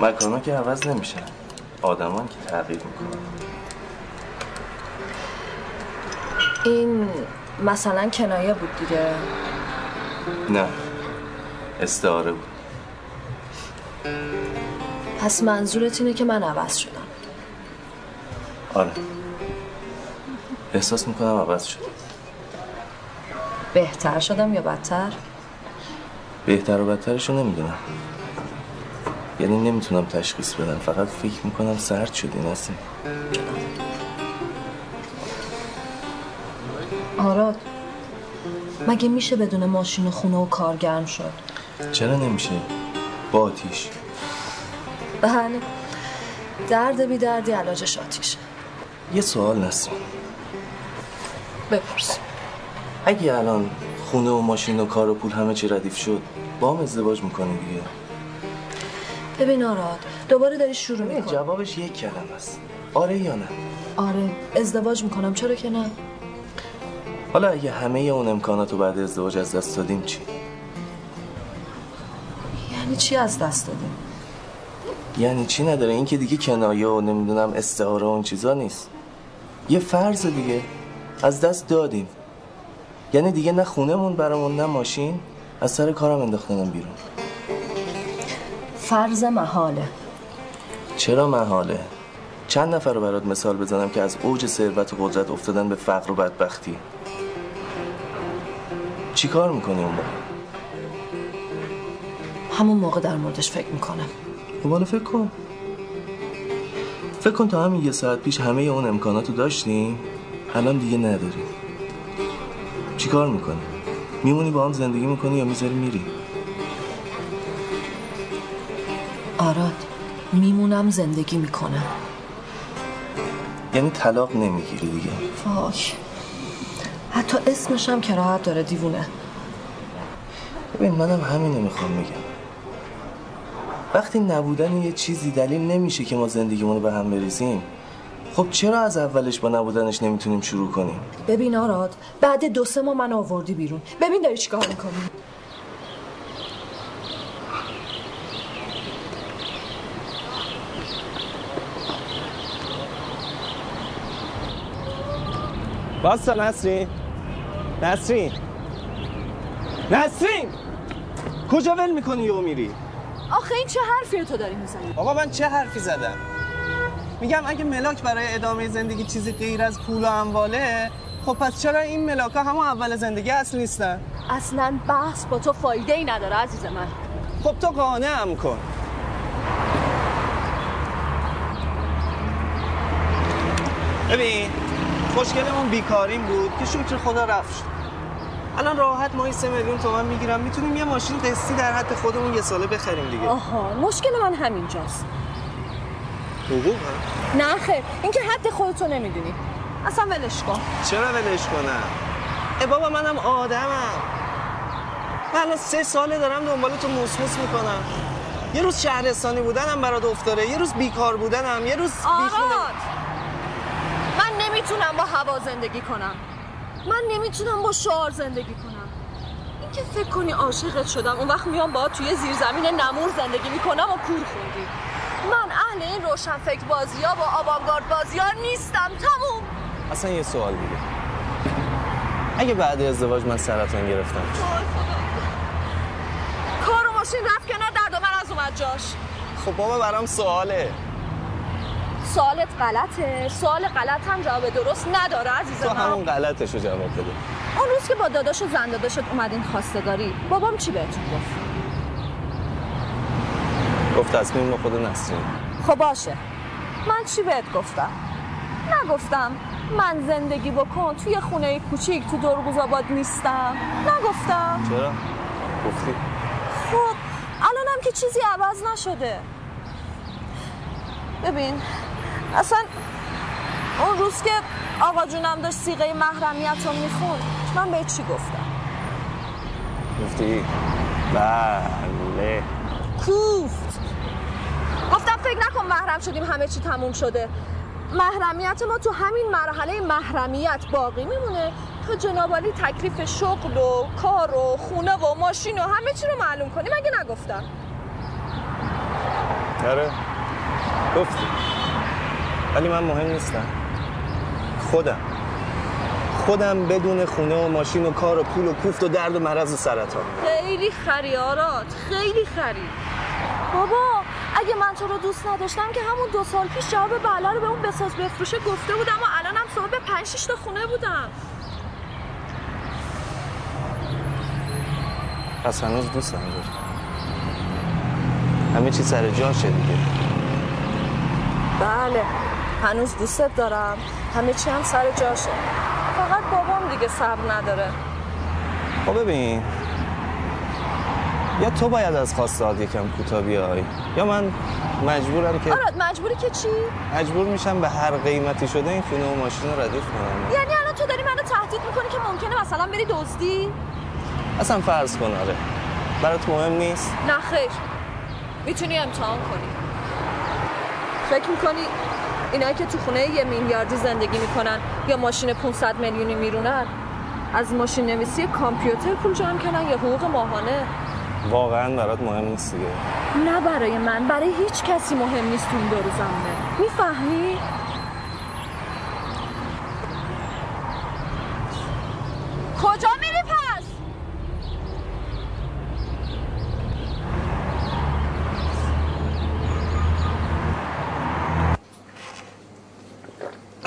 مکانا که عوض نمیشه آدمان که تغییر می‌کنن. این مثلا کنایه بود دیگه. نه. استعاره بود. پس منظورت اینه که من عوض شدم. آره. احساس می‌کنم عوض شد. بهتر شدم یا بدتر؟ بهتر و بدترش رو نمی‌دونم. یعنی نمی‌تونم تشخیص بدم فقط فکر می‌کنم سرد شدی نسیم. آراد مگه میشه بدون ماشین و خونه و کار گرم شد؟ چرا نمیشه؟ با آتیش. بله. درد بی دردی علاجش آتیشه. یه سوال نسیم. بپرس. اگه الان خونه و ماشین و کار و پول همه چی ردیف شد با هم ازدواج می‌کنی دیگه. ببین آراد دوباره داری شروع می‌کنی. جوابش یک کلمه است. آره یا نه؟ آره ازدواج می‌کنم. چرا که نه؟ حالا اگه همه اون امکانات رو بعد ازدواج از دست دادیم چی؟ یعنی چی از دست دادیم؟ یعنی چی نداره؟ این که دیگه کنایه و نمی‌دونم استعاره و اون چیزا نیست. یه فرض دیگه. از دست دادیم. یعنی دیگه نه خونهمون برامون نه ماشین. از سر کارم انداختنم بیرون. فرض محاله. چرا محاله؟ چند نفر رو برات مثال بزنم که از اوج ثروت و قدرت افتادن به فقر و بدبختی؟ چی کار می‌کنی اون؟ همون موقع در موردش فکر می‌کنم. خب فکر کن. فکر کن تا همین یه ساعت پیش همه اون امکانات رو داشتیم؟ الان دیگه نداریم چی کار می‌کنی؟ میمونی با هم زندگی می‌کنی یا می‌ذاری میری؟ آراد میمونم زندگی می‌کنم. یعنی طلاق نمی‌گیری دیگه؟ وای حتی اسمشم کراهت داره دیوونه. ببین منم همینو می‌خوام بگم. وقتی نبودن یه چیزی دلیل نمیشه که ما زندگیمون رو به هم بریزیم خب چرا از اولش با نبودنش نمی‌تونیم شروع کنیم؟ ببین آراد بعد دو سه ماه من آوردی بیرون. ببین داری چیکار می‌کنی؟ باستا نسرین. نسرین. نسرین! کجا ول می‌کنی و میری؟ آخه این چه حرفی تو داری می‌زنی؟ آقا من چه حرفی زدم؟ میگم اگه ملاک برای ادامه زندگی چیزی غیر از پول و امواله خب پس چرا این ملاک ها همون اول زندگی اصل نیستن؟ اصلا بحث با تو فایده ای نداره عزیز من. خب تو قانعم کن. ببین خوشگلمون بیکاریم بود که شکر خدا رفت شد. الان راحت ماهی سه میلیون تومن می‌گیرم می‌تونیم یه ماشین قسطی در حد خودمون یه ساله بخریم دیگه. آها مشکل من همینجاست. حقوق؟ نه خیر. این که حد خودتو نمی‌دونی. اصلا ولش کن. چرا ولش کنم؟ ای بابا منم آدمم. من الان سه ساله دارم دنبال تو موسموس می‌کنم. یه روز شهرستانی بودنم برات افتاره یه روز بیکار بودنم. یه روز بیخونه من نمی‌تونم با هوا زندگی کنم. من نمی‌تونم با شعار زندگی کنم. این که فکر کنی عاشقت شدم اون وقت میام با توی زیرزمین نمور زندگی می‌کنم و کور خوندی. اهل این روشن فکر بازی ها با آوانگارد بازی ها نیستم تموم. اصلا یه سوال دیگه. اگه بعد ازدواج من سرطان گرفتم؟ چی؟ کار و ماشین رفت کنار درد و من از اومد جاش. خب بابا برام سواله. سوالت غلطه. سوال غلط هم جواب درست نداره عزیز تو من. همون غلطشو جواب بده. اون روز که با داداش و زن داداشت اومدین خواستگاری بابام چی بهتون گفت؟ گفت تصمیم خود نسرین. خب باشه. من چی بهت گفتم؟ نگفتم من زندگی بکن توی خونه کوچیک تو درگوز آباد نیستم. نگفتم. چرا؟ گفتی؟ خب الانم که چیزی عوض نشده. ببین اصلا اون روز که آقا جونم داشت سیغه محرمیت رو میخون من به چی گفتم؟ گفتی؟ بله کوفت. گفتم فکر نکن محرم شدیم همه چی تموم شده. محرمیت ما تو همین مرحله محرمیت باقی میمونه. تا جنابالی تکلیف شغل و کار و خونه و ماشین و همه چی رو معلوم کنیم اگه نگفتم؟ آره. گفتی. ولی من مهم نیستم. خودم. خودم بدون خونه و ماشین و کار و پول و کوفت و درد و مرض و سرطان. خیلی خری آراد خیلی خری. بابا اگه من تو رو دوست نداشتم که همون دو سال پیش جواب بله رو به اون بساز بفروشه گفته بودم و الانم صاحب پنج شیش تا خونه بودم. پس هنوز دوستم داری. همه چی سر جاشه دیگه. بله هنوز دوستت دارم. همه چی هم سر جاشه. فقط بابام دیگه صبر نداره. خب ببین یا تو باید از خواستهات یکم کوتاه بیای؟ یا من مجبورم که آراد مجبوری که چی؟ مجبور میشم به هر قیمتی شده این خونه و ماشین رو ردیف کنم. یعنی الان تو داری منو تهدید می‌کنی که ممکنه مثلا بری دزدی؟ اصلا فرض کن آره. برات مهم نیست؟ نه خیر. می‌تونی امتحان کنی. فکر می‌کنی اینایی که تو خونه یه میلیاردی زندگی می‌کنن یا ماشین 500 میلیونی میرونن؟ از ماشین نویسی کامپیوتر پول جمع کنن یا حقوق ماهانه؟ واقعا برات مهم نیست دیگه نه برای من برای هیچ کسی مهم نیست تو این دور زمینه می‌فهمی؟ کجا میری پس؟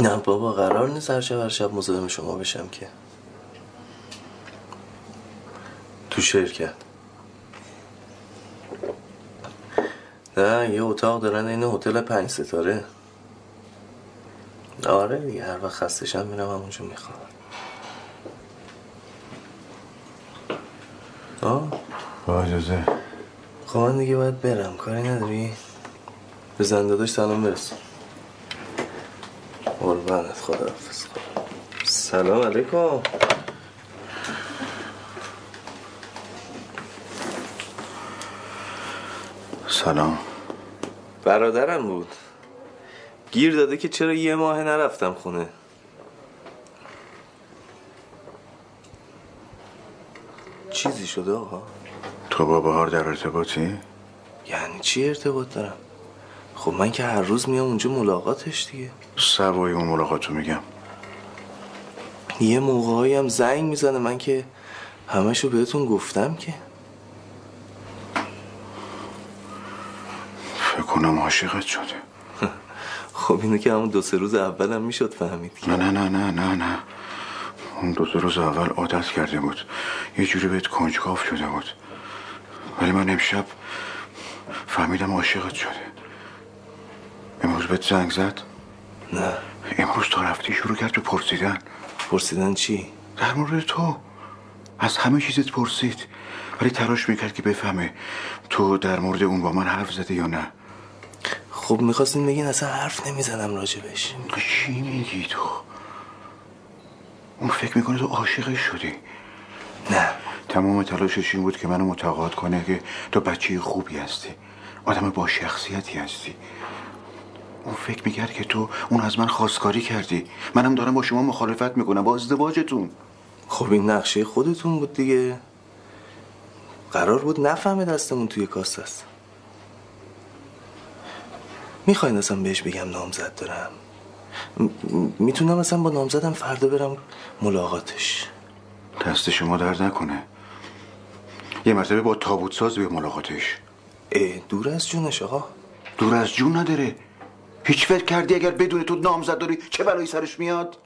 نه بابا قرار نیست هر شب هر شب مزاحم شما بشم که تو شرکت نه یه اتاق دارن این هتل پنج ستاره. آره دیگه هر وقت خستشم میرم همونجا می‌خوام آه؟ با اجازه. خب من دیگه باید برم. کاری نداری؟ به زنداداش سلام برسون قربانت خدا حافظ سلام علیکم. سلام. برادرم بود. گیر داده که چرا یه ماه نرفتم خونه. چیزی شده آقا؟ تو با بهار در ارتباطی؟ یعنی چی ارتباط دارم؟ خب من که هر روز میام اونجا ملاقاتش دیگه. سوای اون ملاقاتو میگم. یه موقعهایی هم زنگ می‌زنه من که همشو بهتون گفتم که. کنم عاشقت شده. خب اینو که همون دو سه روز اولم می‌شد فهمید نه نه نه نه نه نه. اون دو سه روز اول عادت کرده بود. یه جوری بهت کنجکاف شده بود. ولی من امشب فهمیدم عاشقت شده. امروز بهت زنگ زد؟ نه. امروز تو رفتی شروع کرد به پرسیدن. پرسیدن چی؟ در مورد تو. از همه چیزت پرسید. ولی تلاش می‌کرد که بفهمه تو در مورد اون با من حرف زده یا نه. خب می‌خواستین بگین اصلا حرف نمی‌زنم راجبش. چی میگی تو؟ اون فکر می‌کنه تو عاشقش شدی؟ نه. تمام تلاشش این بود که منو متقاعد کنه که تو بچه خوبی هستی آدم با شخصیتی هستی. اون فکر می‌کرد که تو اون از من خواستگاری کردی. منم دارم با شما مخالفت می‌کنم با ازدواجتون. خب این نقشه خودتون بود دیگه. قرار بود نفهمه دستمون توی کاست است می‌خواین اصلا بهش بگم نامزد دارم؟ می‌تونم اصلا با نامزدم فردا برم ملاقاتش. دست شما درد نکنه. یه مرتبه با تابوت ساز به ملاقاتش. اه دور از جونش آقا. دور از جون نداره. هیچ فکر کردی اگر بدون تو نامزد داری چه بلایی سرش میاد؟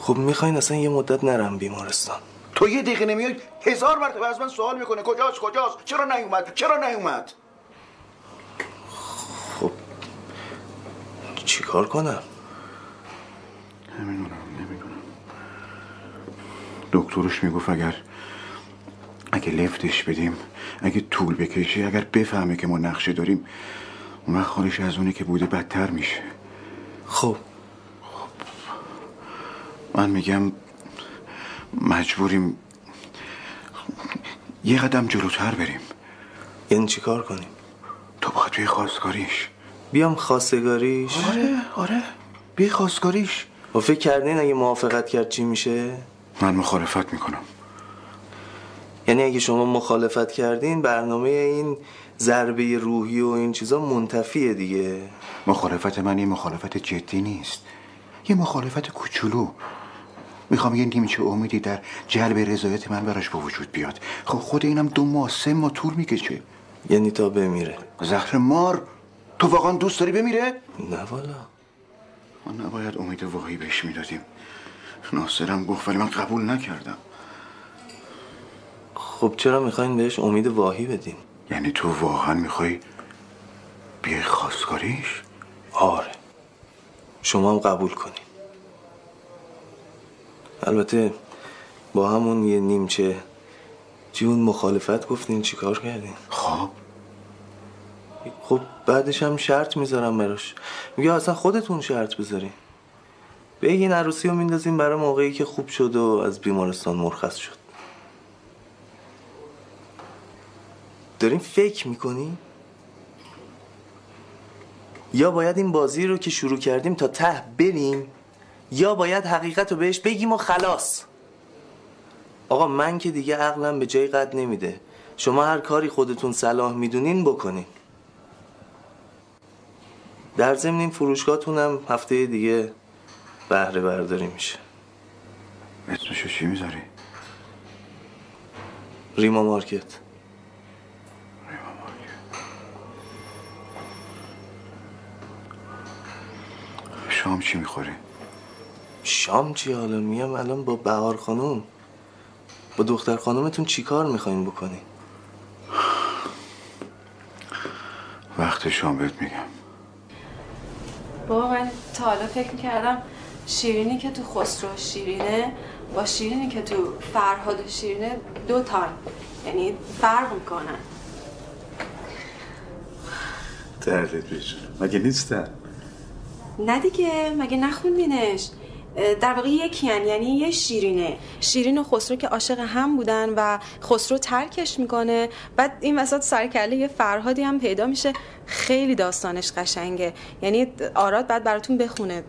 خب می‌خواین اصلا یه مدت نرم بیمارستان. تو یه دقیقه نمیای هزار مرتبه از من سوال می‌کنه. کجاست کجاست؟ چرا نیومد؟ چرا نیومد؟ چیکار کنم؟ نمی‌دونم نمی‌دونم. دکترش می‌گفت اگر اگه لفتش بدیم اگه طول بکشه اگر بفهمه که ما نقشه داریم اون وقت حالش از اونی که بوده بدتر میشه. خب. من میگم مجبوریم یه قدم جلوتر بریم. یعنی چیکار کنیم؟ تو باید توی خواستگاریش. بیام خواستگاریش. آره آره. بی خواستگاریش. و فکر کردین اگه موافقت کرد چی میشه؟ من مخالفت می‌کنم. یعنی اگه شما مخالفت کردین برنامه این ضربه روحی و این چیزا منتفیه دیگه. مخالفت من یه مخالفت جدی نیست. یه مخالفت کوچولو. می‌خوام یه نیمچه امیدی در جلب رضایت من براش به وجود بیاد. خب خود اینم دو ماه سه ماه طول می‌کشه. یعنی تا بمیره. زهر مار تو واقعا دوست داری بمیره؟ نه والا. ما نباید امید واقعی بهش می‌دادیم. ناصرم گفت ولی من قبول نکردم. خب چرا می‌خواین بهش امید واهی بدین؟ یعنی تو واقعا می‌خوای بیای خواستگاریش؟ آره. شما هم قبول کنین. البته با همون یه نیمچه جون مخالفت گفتین چیکار کردین؟ خب. خب بعدش هم شرط می‌ذارم براش. میگه اصلا خودتون شرط بذارین. بگین عروسی رو میندازیم برای موقعی که خوب شد و از بیمارستان مرخص شد. دارین فکر می‌کنی؟ یا باید این بازی رو که شروع کردیم تا ته بریم یا باید حقیقت رو بهش بگیم و خلاص. آقا من که دیگه عقلم به جای قد نمیده. شما هر کاری خودتون صلاح می‌دونین بکنین. در ضمن این فروشگاهتون هم هفته دیگه بهره برداری میشه. اسمشو چی می‌ذاری؟ ریما مارکت. شام چی می‌خوری؟ شام چی حالا؟ میام الان با بهار خانم با دختر خانومتون چی کار می‌خواین بکنین؟ وقت شام بهت میگم. بابا من تا حالا فکر می‌کردم شیرینی که تو خسرو شیرینه با شیرینی که تو فرهاد شیرینه دو تا یعنی فرق می‌کنن دردت بجونه مگه نیستن؟ نه دیگه مگه نخوندینش؟ در واقع یکی هن. یعنی یه شیرینه. شیرین و خسرو که عاشق هم بودن و خسرو ترکش می‌کنه. بعد این وسط سرکله یه فرهادی هم پیدا میشه. خیلی داستانش قشنگه. یعنی آراد بعد براتون بخونه.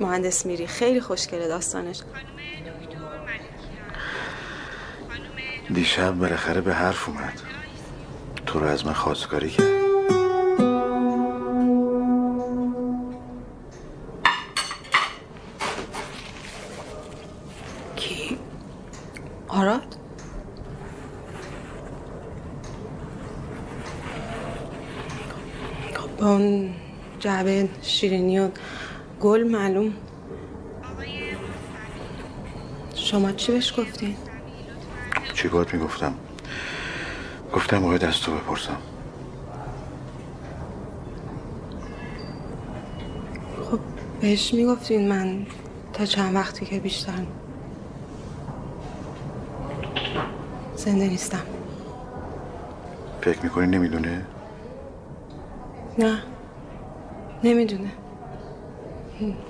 مهندس میری. خیلی خوشگله داستانش. دیشب بالاخره به حرف اومد. تو رو از من خواستگاری کرد. آراد؟ خب با اون جعبه شیرینی و گل معلوم شما چی بهش گفتین؟ چی گفت می‌گفتم گفتم باید از تو بپرسم خب بهش می‌گفتین من تا چند وقتی که بیشتر زنده نیستم فکر می‌کنی نمی‌دونه نه نمی‌دونه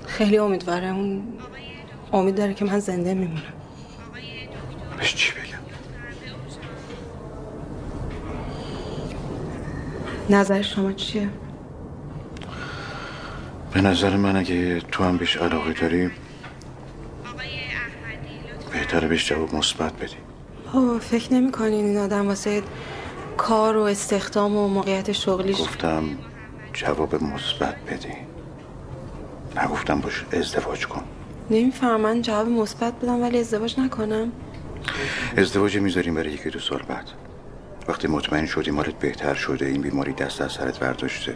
خیلی امیدواره اون امید داره که من زنده میمونم بهش چی بگم نظر شما چیه؟ به نظر من اگه تو هم بهش علاقه داری بهتره بهش جواب مثبت بدی بابا فکر نمی کنین این آدم واسه کار و استخدام و موقعیت شغلیش؟ گفتم جواب مثبت بدی. نگفتم باش ازدواج کن. نمی‌فهمم من جواب مثبت بدم ولی ازدواج نکنم. ازدواج می‌ذاریم برای یکی دو سال بعد. وقتی مطمئن شدی مالت بهتر شده این بیماری دست از سرت برداشته.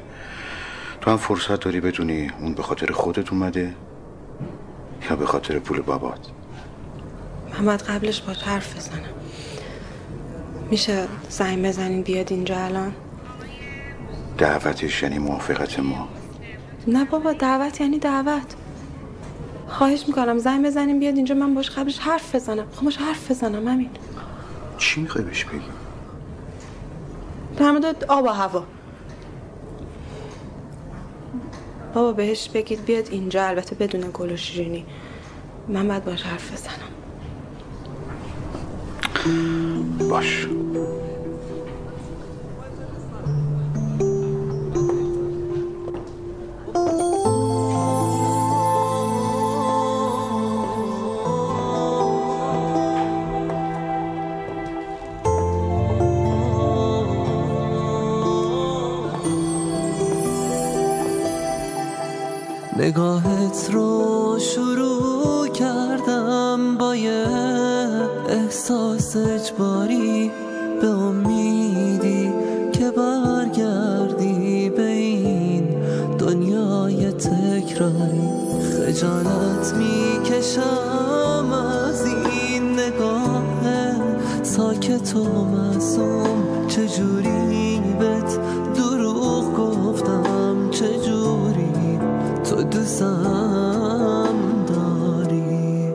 تو هم فرصت داری بدونی اون به خاطر خودت اومده یا به خاطر پول بابات. من باید قبلش با حرف بزنم. میشه زنگ بزنین بیاد اینجا الان؟ دعوتش یعنی موافقت ما؟ نه بابا دعوت یعنی دعوت. خواهش می‌کنم زنگ بزنیم بیاد اینجا من باش قبلش حرف بزنم. خب باش حرف بزنم همین چی می‌خوای بهش بگی؟ در مورد آب و هوا. بابا بهش بگید بیاد اینجا البته بدون گل و شیرینی. من باید باش حرف بزنم. باش نگاهت رو شروع کردم با یه احساس اجباری دوستم داری.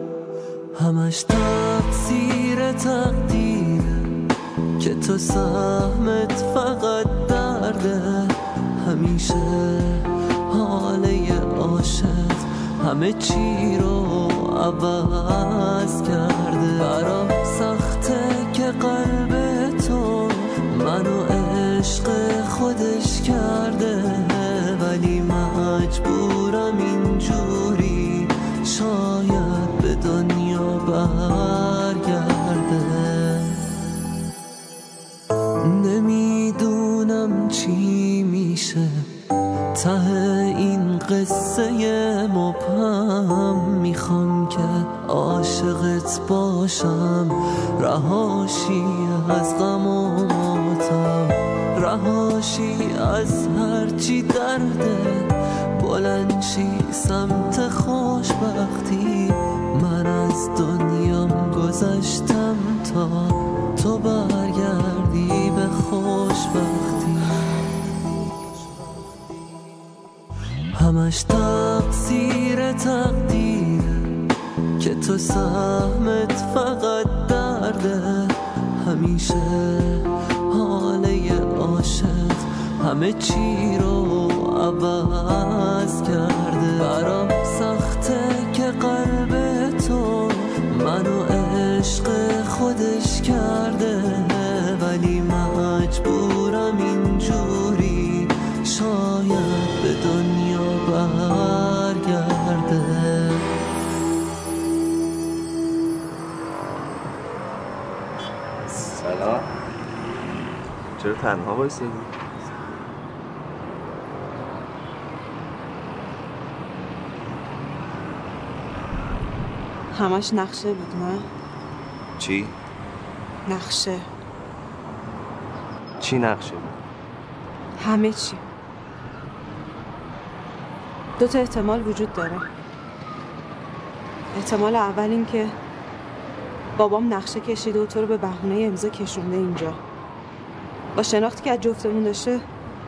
همش تقصیر تقدیره که تو سهمت فقط درده همیشه. حاله عاشق همه چی رو عوض کرده. برام سخته که قلب تو منو عشق خودش عاشقت باشم. رهاشی از غم و ماتم. رهاشی از هرچی درده بلنشی سمت خوشبختی. من از دنیام گذشتم تا تو برگردی به خوشبختی. همش تقصیر تقدیره که تو سهمت فقط درده همیشه. حاله عاشق همه چی رو عوض کرده. برام تنها وایسادی؟ همش نقشه بود نه چی؟ نقشه چی نقشه بود؟ همه چی دو تا احتمال وجود داره احتمال اول این که بابام نقشه کشیده و تو رو به بهونه امضا کشونده اینجا با شناختی که از جفتمون داشته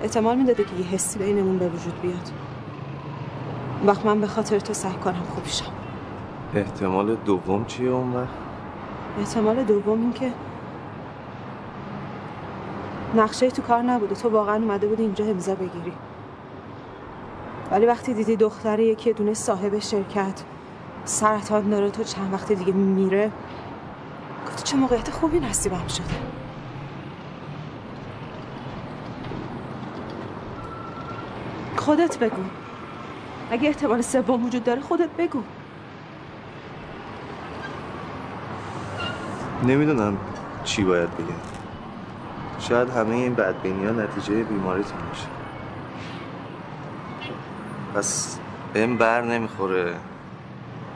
احتمال می‌داده که یه حسی بینمون به وجود بیاد. وقت من به خاطر تو سعی کنم خوب شم. احتمال دوم چیه اون وقت؟ احتمال دوم این که نقشه تو کار نبوده. تو واقعا اومده بودی اینجا امضا بگیری. ولی وقتی دیدی دختر یکی دونه صاحب شرکت سرطان داره تو چند وقت دیگه میره گفتی چه موقعیت خوبی نصیبم شده. خودت بگو. اگه احتمال سوم وجود داره خودت بگو. نمی‌دونم چی باید بگم شاید همه این بدبینی ها نتیجه بیماریتون باشه. پس بهم بر نمی‌خوره.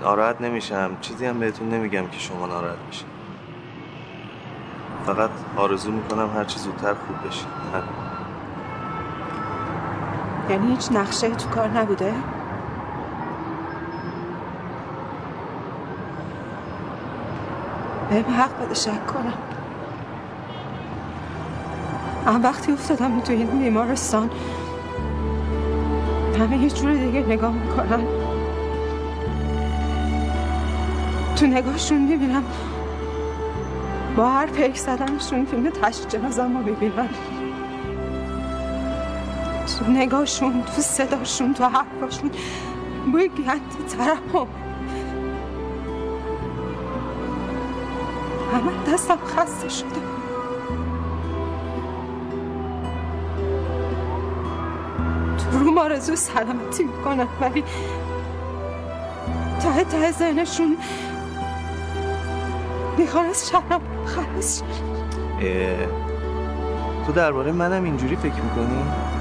ناراحت نمیشم. چیزی هم بهتون نمیگم که شما ناراحت بشین فقط آرزو می‌کنم هر چی زودتر خوب همین. یعنی هیچ نقشه تو کار نبوده؟ بهم حق بده شک کنم. من وقتی افتادم تو این بیمارستان همه یه جور دیگه نگاه می‌کنن. تو نگاهشون می‌بینم. با هر پیک زدنشون فیلم تشت جنازم رو می‌بینن. تو نگاهشون تو صداشون تو حرفاشون. بوی گند ترحم. همه دستم خسته شده. تو روم آرزو سلامتی می‌کنن ولی ته ته ذهنشون می‌خوان از شرم خلاص تو درباره منم اینجوری فکر می‌کنی؟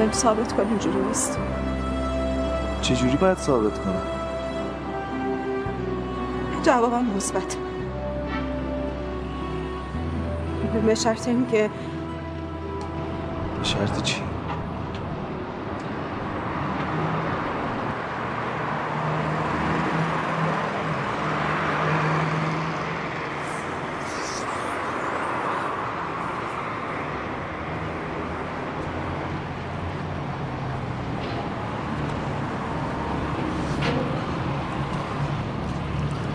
بهم ثابت کن اینجوری نیست چجوری باید ثابت کنم؟ جوابم مثبت به شرط اینکه به شرط چی؟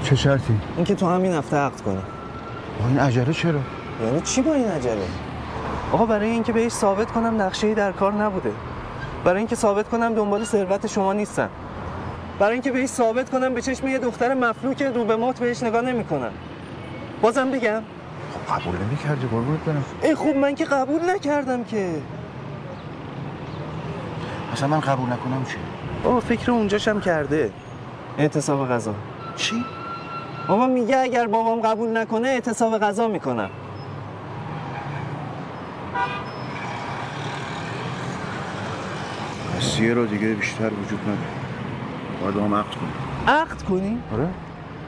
چه شرطی؟ اینکه تو همین هفته عقد کنی. با این عجله چرا؟ یعنی چی با این عجله؟ آقا برای اینکه بهش ثابت کنم نقشه در کار نبوده. برای اینکه ثابت کنم دنبال ثروت شما نیستم. برای اینکه بهش ثابت کنم به چشم یه دختر مفلوک رو به مات بهش نگاه نمی‌کنم. بازم بگم. خب قبول نمی‌کردی قربونت برم. ای خوب من که قبول نکردم که. اصلا من قبول نکنم چی؟ بابا فکر اونجاشم کرده. اعتصاب غذا. چی؟ بابا میگه اگر بابام قبول نکنه اعتصاب غذا می‌کنم. پس یه رو دیگه بیشتر وجود نداره. باید با هم عقد کنیم عقد کنی؟ آره؟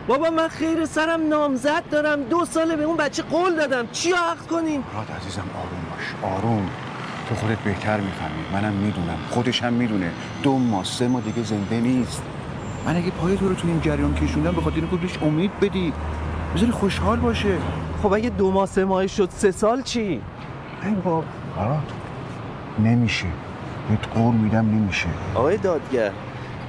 بابا من خیر سرم نامزد دارم. دو ساله به اون بچه قول دادم. چی عقد کنیم؟ راد عزیزم آروم باش. آروم. تو خودت بهتر می‌فهمی. منم می‌دونم. خودش هم می‌دونه. دو ماه سه ماه دیگه زنده نیست. من اگه پای تو رو تو این جریان کشوندم به خاطر اینکه بهش امید بدی. بذاری خوشحال باشه. خب اگه دو ماه سه ماهی شد سه سال چی؟ ای بابا. راد نمیشه. بهت قول میدم نمیشه. آقای دادگر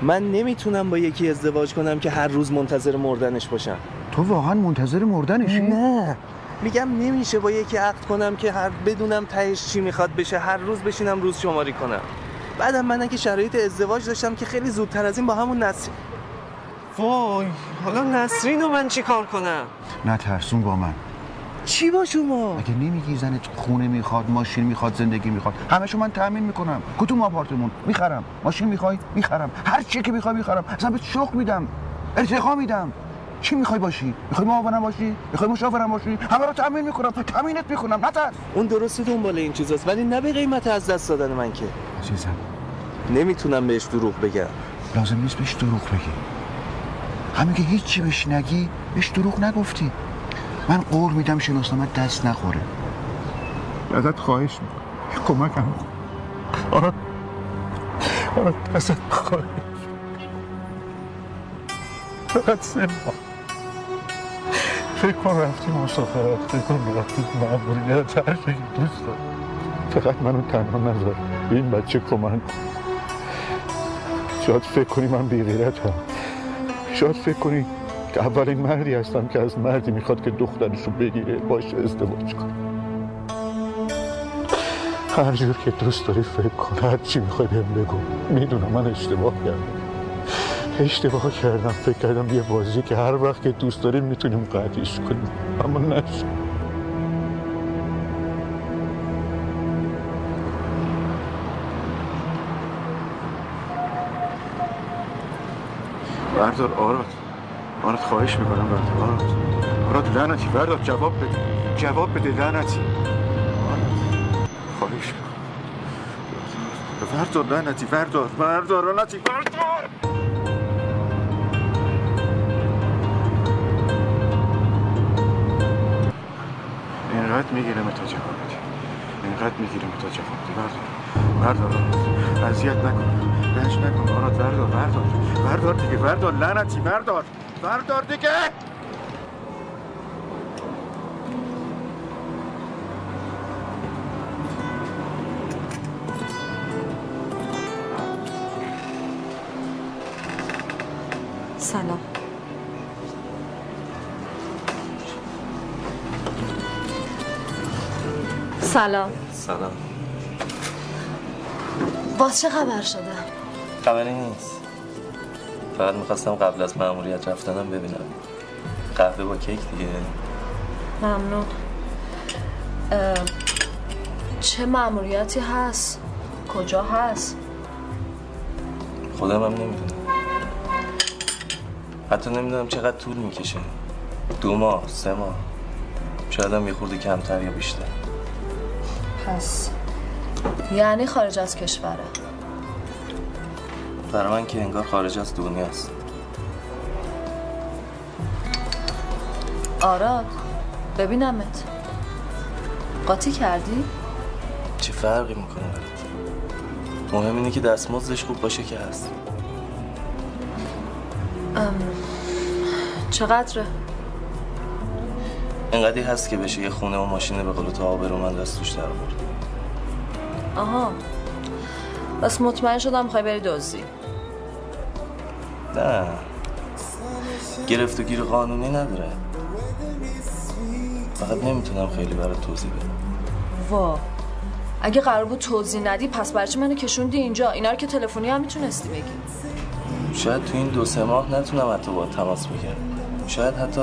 من نمی‌تونم با یکی ازدواج کنم که هر روز منتظر مردنش باشم. تو واقعا منتظر مردنشی؟ نه. میگم نمیشه با یکی عقد کنم که هر بدونم تهش چی می‌خواد بشه. هر روز بشینم روز شماری کنم. بعدم من اگه شرایط ازدواج داشتم که خیلی زودتر از این با همون نسل وای حالا نسرین رو من چی کار کنم؟ نه ترسون با من. چی با شما؟ اگه نمیگی زنت خونه می‌خواد ماشین می‌خواد زندگی می‌خواد همشو من تأمین می‌کنم. کدوم آپارتمون؟ می‌خرم. ماشین می‌خوای؟ می‌خرم. هر چی که می‌خوای می‌خرم. اصلا بهت شغل میدم. ارتقا میدم. چی می‌خوای باشی؟ می‌خوای معاونم باشی؟ می‌خوای مشاورم باشی؟ همه رو تأمین می‌کنم تأمینت می‌کنم نترس. اون درسته دنبال این چیزاست ولی نه به قیمت از دست دادن من که. عزیزم. نمی‌تونم بهش دروغ بگم. لازم نیست بهش دروغ بگی. همین که هیچی بهش نگی بهش دروغ نگفتی. من قول میدم شناسنامه دست نخوره. ازت خواهش می‌کنم. کمکم کن. آره آره ازت خواهش فقط سه فکر کن رفتی مسافرت فکر کن رفتی معمولیت هر چی دوست فقط منو تنها نذار. به این بچه کمک. شاید فکر کنی من بیغیرتم. شاید فکر کنی که اولین مردی هستم که از مردی می‌خواد که دخترشو بگیره باشه ازدواج کنه. هر جور که دوست داری فکر کن. هر چی می‌خوای بهم بگو. می‌دونم من اشتباه کردم. اشتباه کردم. فکر کردم یه بازی که هر وقت که دوست داریم می‌تونیم قطعیش کنیم. اما نشد. بردار آراد. آراد خواهش می‌کنم بردار. آراد. آراد لعنتی. بردار جواب بده. جواب بده لعنتی. خواهش می‌کنم. بردار. لعنتی. بردار بردار. لعنتی. بردار. اینقدر می‌گیرم تا جواب بدی اینقدر می‌گیرم تا جواب بدی بردار. بردار. اذیت نکن. رنج نکن. آراد بردار. بردار. بردار دیگه. بردار. لعنتی. بردار. بردار دیگه. سلام. سلام. سلام. باز چه خبر شده؟ خبری نیست. فقط می‌خواستم قبل از مأموریت رفتنم ببینم. قهوه با کیک دیگه. ممنون. چه مأموریتی هست؟ کجا هست؟ خودم هم نمی‌دونم. حتی نمی‌دونم چقدر طول می‌کشه. دو ماه سه ماه. شاید هم یه خورده کمتر یا بیشتر. پس یعنی خارج از کشوره. برای من که انگار خارج از دنیاست آراد ببینمت. قاطی کردی؟ چه فرقی می‌کنه برات مهم اینه که دستمزدش خوب باشه که هست. ام، چقدره؟ انقدری هست که بشه یه خونه و ماشین به قول تو من دست توش در آورد. آها. بس مطمئن شدم می‌خوای بری دزدی. نه. گرفت و گیر قانونی نداره. فقط نمی‌تونم خیلی برات توضیح بدم. وا. اگه قرار بود توضیح ندی پس برای چی منو کشوندی اینجا؟ اینا رو که تلفنی هم می‌تونستی بگی. شاید تو این دو سه ماه نتونم حتی با تماس بگیرم. شاید حتی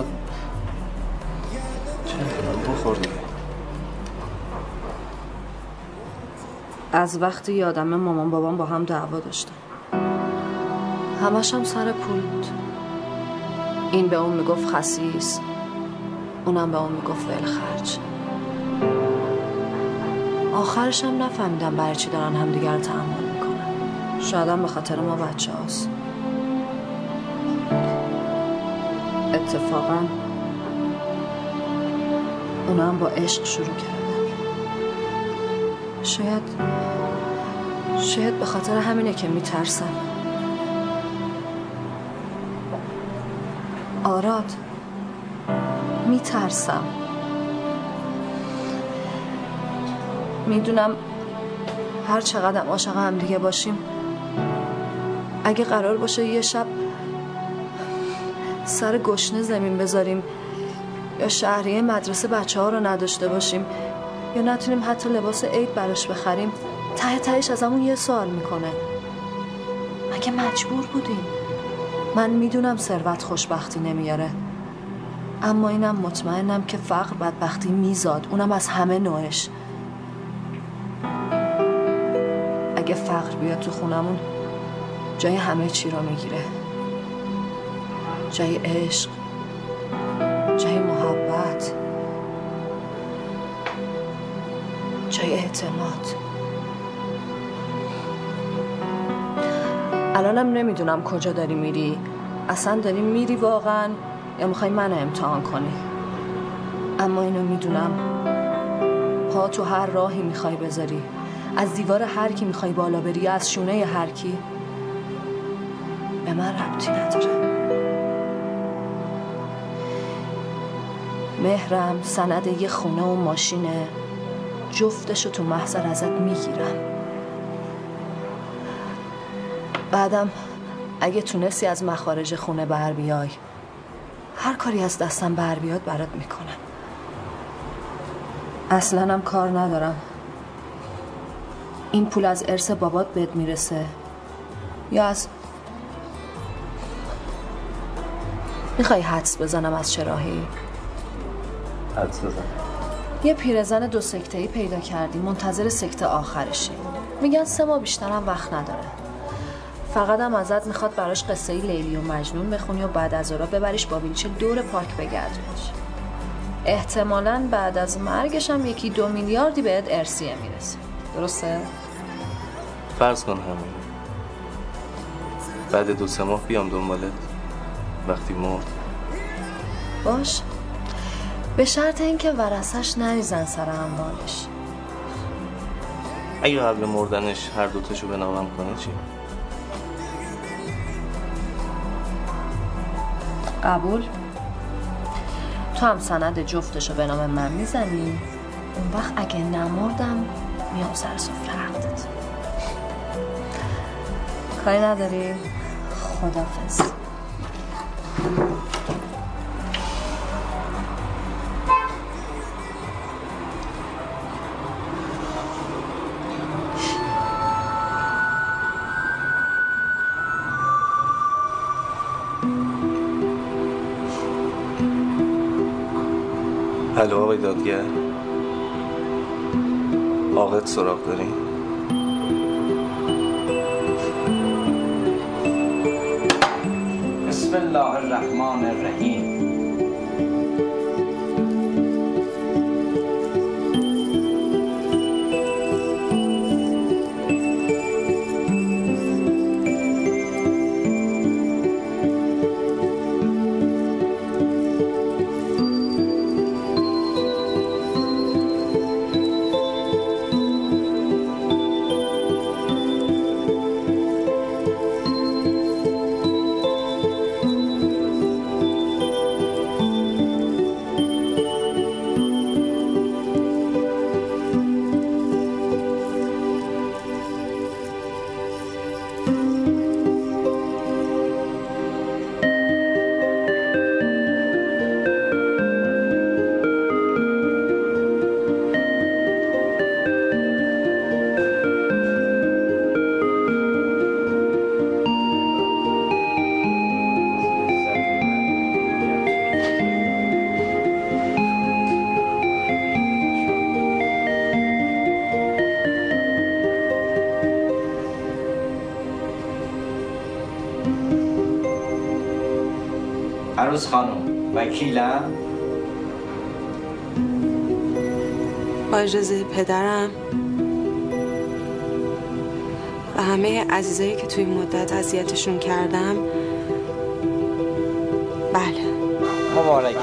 از وقتی یادم مامان بابام با هم دعوا داشتن. همش هم سر پول بود. این به اون می‌گفت خسیس اونم به اون می‌گفت ولخرج آخرش هم نفهمیدم برای چی دارن همدیگر رو می‌کنن. شاید به خاطر ما بچه هاست. اتفاقا اونا هم با عشق شروع کردن. شاید شاید به خاطر همینه که میترسم. آراد میترسم. می‌دونم هر چقدر عاشق هم دیگه باشیم. اگه قرار باشه یه شب سر گشنه زمین بذاریم یا شهریه مدرسه بچه ها رو نداشته باشیم. یا نتونیم حتی لباس عید براش بخریم ته تهش از همون یه سوال می‌کنه. مگه مجبور بودیم من می‌دونم ثروت خوشبختی نمیاره. اما اینم مطمئنم که فقر بدبختی میزاد. اونم از همه نوعش. اگه فقر بیاد تو خونمون جای همه چی رو می‌گیره. جای عشق جای محبت. جای اعتماد. الانم نمی‌دونم کجا داری میری. اصلا داری میری واقعا یا می‌خوای منو امتحان کنی. اما اینو می‌دونم. پا تو هر راهی می‌خوای بذاری. از دیوار هر کی می‌خوای بالا بری از شونه هر کی. به من ربطی نداره. مهرم سند یه خونه و ماشینه. جفتشو تو محضر ازت می‌گیرم. بعدم اگه تونستی از مخارج خونه بر بیای هر کاری از دستم بر بیاد برات می‌کنم. اصلا هم کار ندارم. این پول از ارث بابات بهت می‌رسه یا از می‌خوای حدس بزنم از چه راهی؟ حدس بزن. یه پیرزن دو سکته ای پیدا کردی منتظر سکته آخرشی میگن سه ماه بیشترم وقت نداره. فقط هم ازت می‌خواد براش قصه لیلی و مجنون بخونی و بعد از اورا ببریش با ویلچر دور پارک بگردونیش احتمالا بعد از مرگش هم یکی دو میلیاردی بهت ارسیه می‌رسه. درسته؟ فرض کن همین. بعد دو سه ماه بیام دنبالت. وقتی مرد. باش. به شرط اینکه ورثش نریزن سر اموالش. اگه قبل مردنش هر دوتاشو به نامم کنه چی؟ قبول؟ تو هم سند جفتشو به نام من می‌زنی؟ اون وقت اگه نمردم میام سر سفره عقدت کاری نداری؟ خدافز آقای دادگر آقت سراغ داری؟ بسم الله الرحمن الرحیم عروس خانم. وکیلم. با اجازه پدرم. و همه عزیزایی که توی مدت اذیتشون کردم. بله. مبارک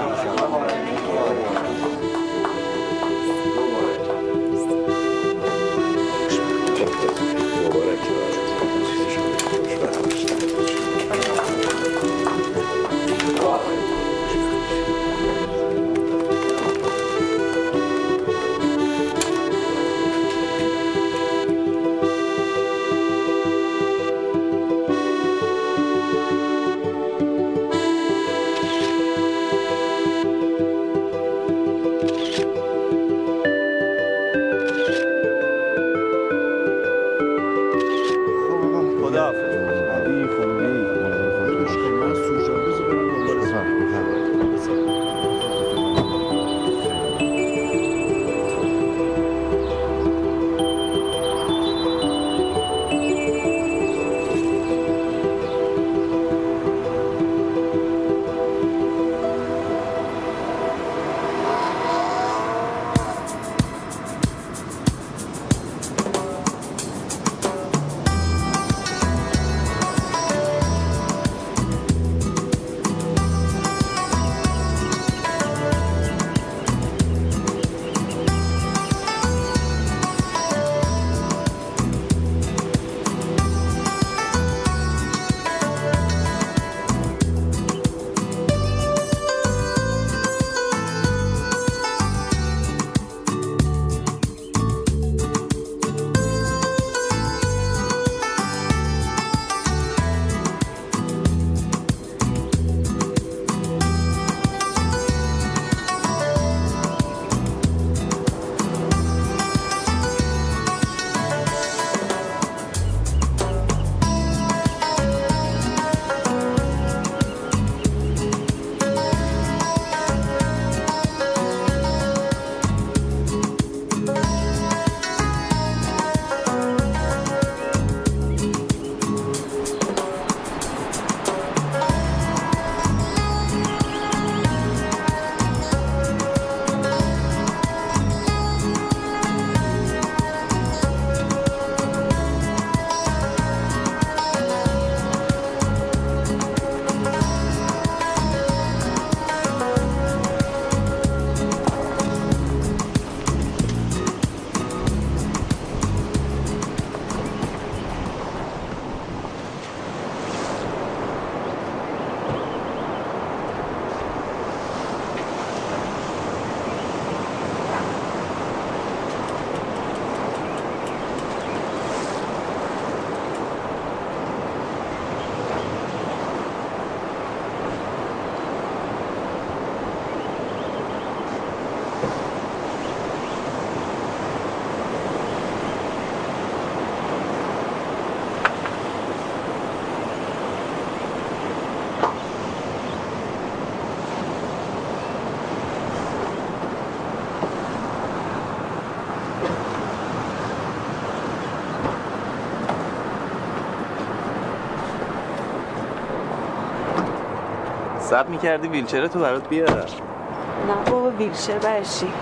سب می‌کردی ویلچر تو برات بیارم. نه بابا ویلچر برشی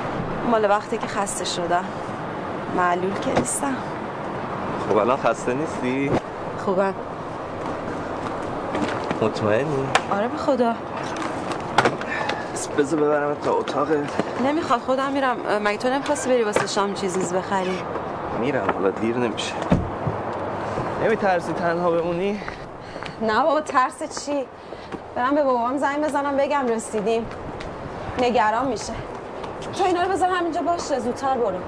مال وقتی که خسته شدم. معلول که نیستم. خب الان خسته نیستی؟ خوبم. مطمئنی؟ آره به خدا. بذار ببرم تا اتاق نمی‌خواد خودم میرم. مگه تو نمی‌خواستی بری واسه شام چیز نیز بخری؟ میرم حالا دیر نمیشه. نمیترسی تنها بمونی؟ نه بابا ترس چی؟ برم به بابام زنگ بزنم بگم رسیدیم. نگران میشه. تو اینا رو بذار همینجا باشه زودتر برو.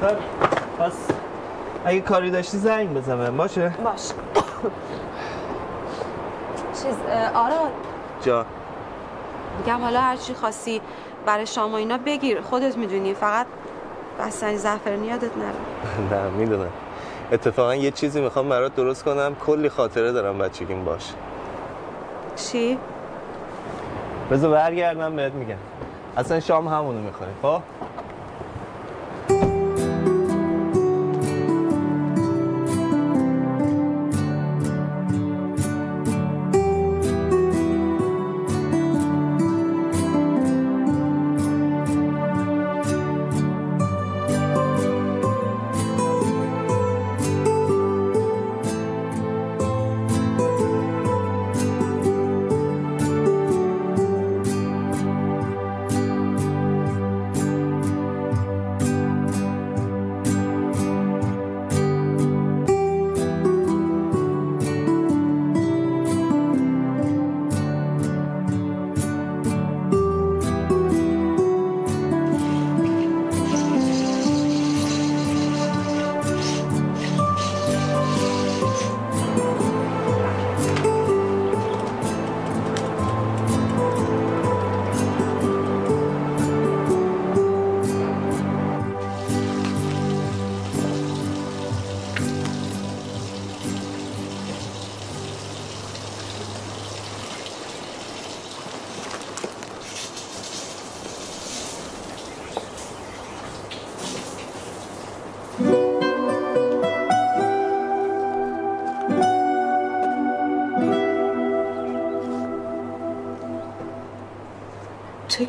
خب پس اگه کاری داشتی زنگ بزنم. باشه؟ باش چیز آره جا. میگم حالا هر چی خواستی برای شام و اینا بگیر. خودت می‌دونی فقط بستنی زعفرانی یادت نره. نه می‌دونم. اتفاقا یه چیزی می‌خوام برات درست کنم. کلی خاطره دارم بچگیم باش چی؟ بذار برگردم بهت میگم اصلا شام همونو می‌خوریم خب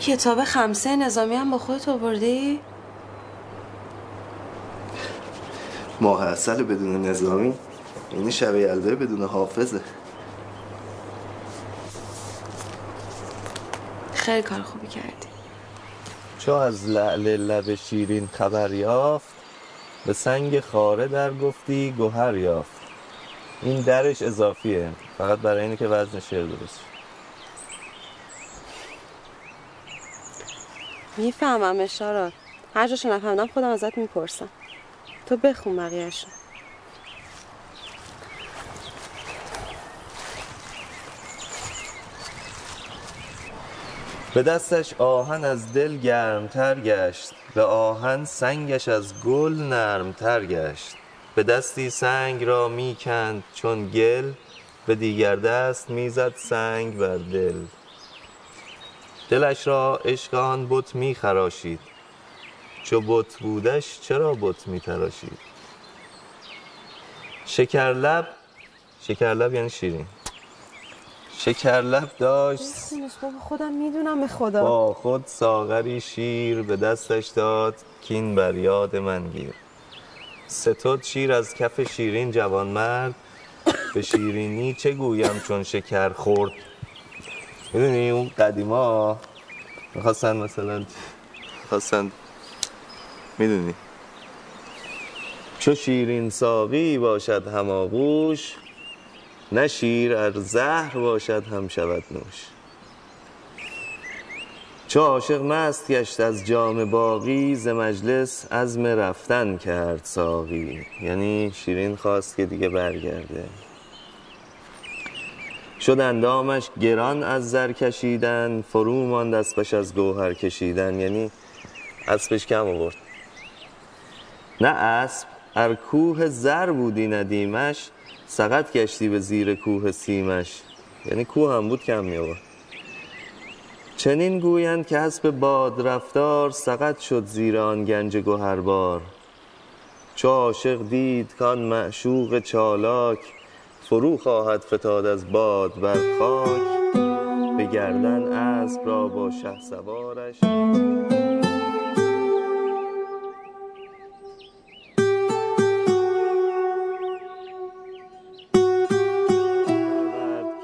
کتاب خمسه نظامی هم با خودت آوردی؟ ماه اصل بدون نظامی. یعنی شب یلدای بدون حافظه. خیلی کار خوبی کردی. چو از لعل لب شیرین خبر یافت به سنگ خاره در گفتی گوهر یافت. این درش اضافیه فقط برای اینه که وزن شعر درست. می‌فهمم اشارات هر جاشو نفهمدم خودم ازت می‌پرسم. تو بخون بقیهشو. به دستش آهن از دل گرمتر گشت. به آهن سنگش از گل نرمتر گشت. به دستی سنگ را می‌کند چون گل به دیگر دست می‌زد سنگ بر دل. دلش را عشق آن بت میخراشید چو بت بودش چرا بت میتراشید شکرلب شکرلب یعنی شیرین. شکرلب داشت بابا خودم می‌دونم به خدا. با خود ساغری شیر به دستش داد کین بر یاد من گیر. ستد شیر از کف شیرین جوان مرد به شیرینی چه گویم چون شکر خورد؟ می‌دونی اون قدیما می‌خواستن مثلا می‌خواستن. می‌دونی. چو شیرین ساقی باشد هماغوش نه شیر ار زهر باشد هم شود نوش. چو عاشق مست گشت از جام باقی ز مجلس عزم رفتن کرد ساقی. یعنی شیرین خواست که دیگه برگرده. شد اندامش گران از زر کشیدن فرو ماند اسبش از گوهر کشیدن. یعنی اسبش کم آورد. نه اسب ار کوه زر بودی ندیمش سقط گشتی به زیر کوه سیمش. یعنی کوه هم بود کم می آورد. چنین گویند که اسب باد رفتار سقط شد زیر آن گنج گوهربار. چو عاشق دید کان معشوق چالاک فرو خواهد فتاد از باد بر خاک به گردن اسب را با شه سوارش.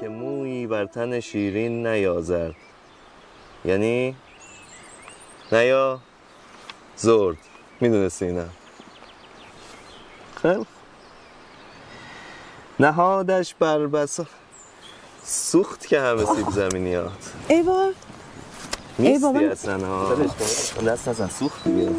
که مویی بر تن شیرین نیازرد یعنی؟ نیا زرد. می‌دونستی اینم خیلی. نهادش بر بسا سوخت که همه سیب زمینیات. ای بابا. نیستی بابا. اصلا ها دست ازن سوخت دیگه.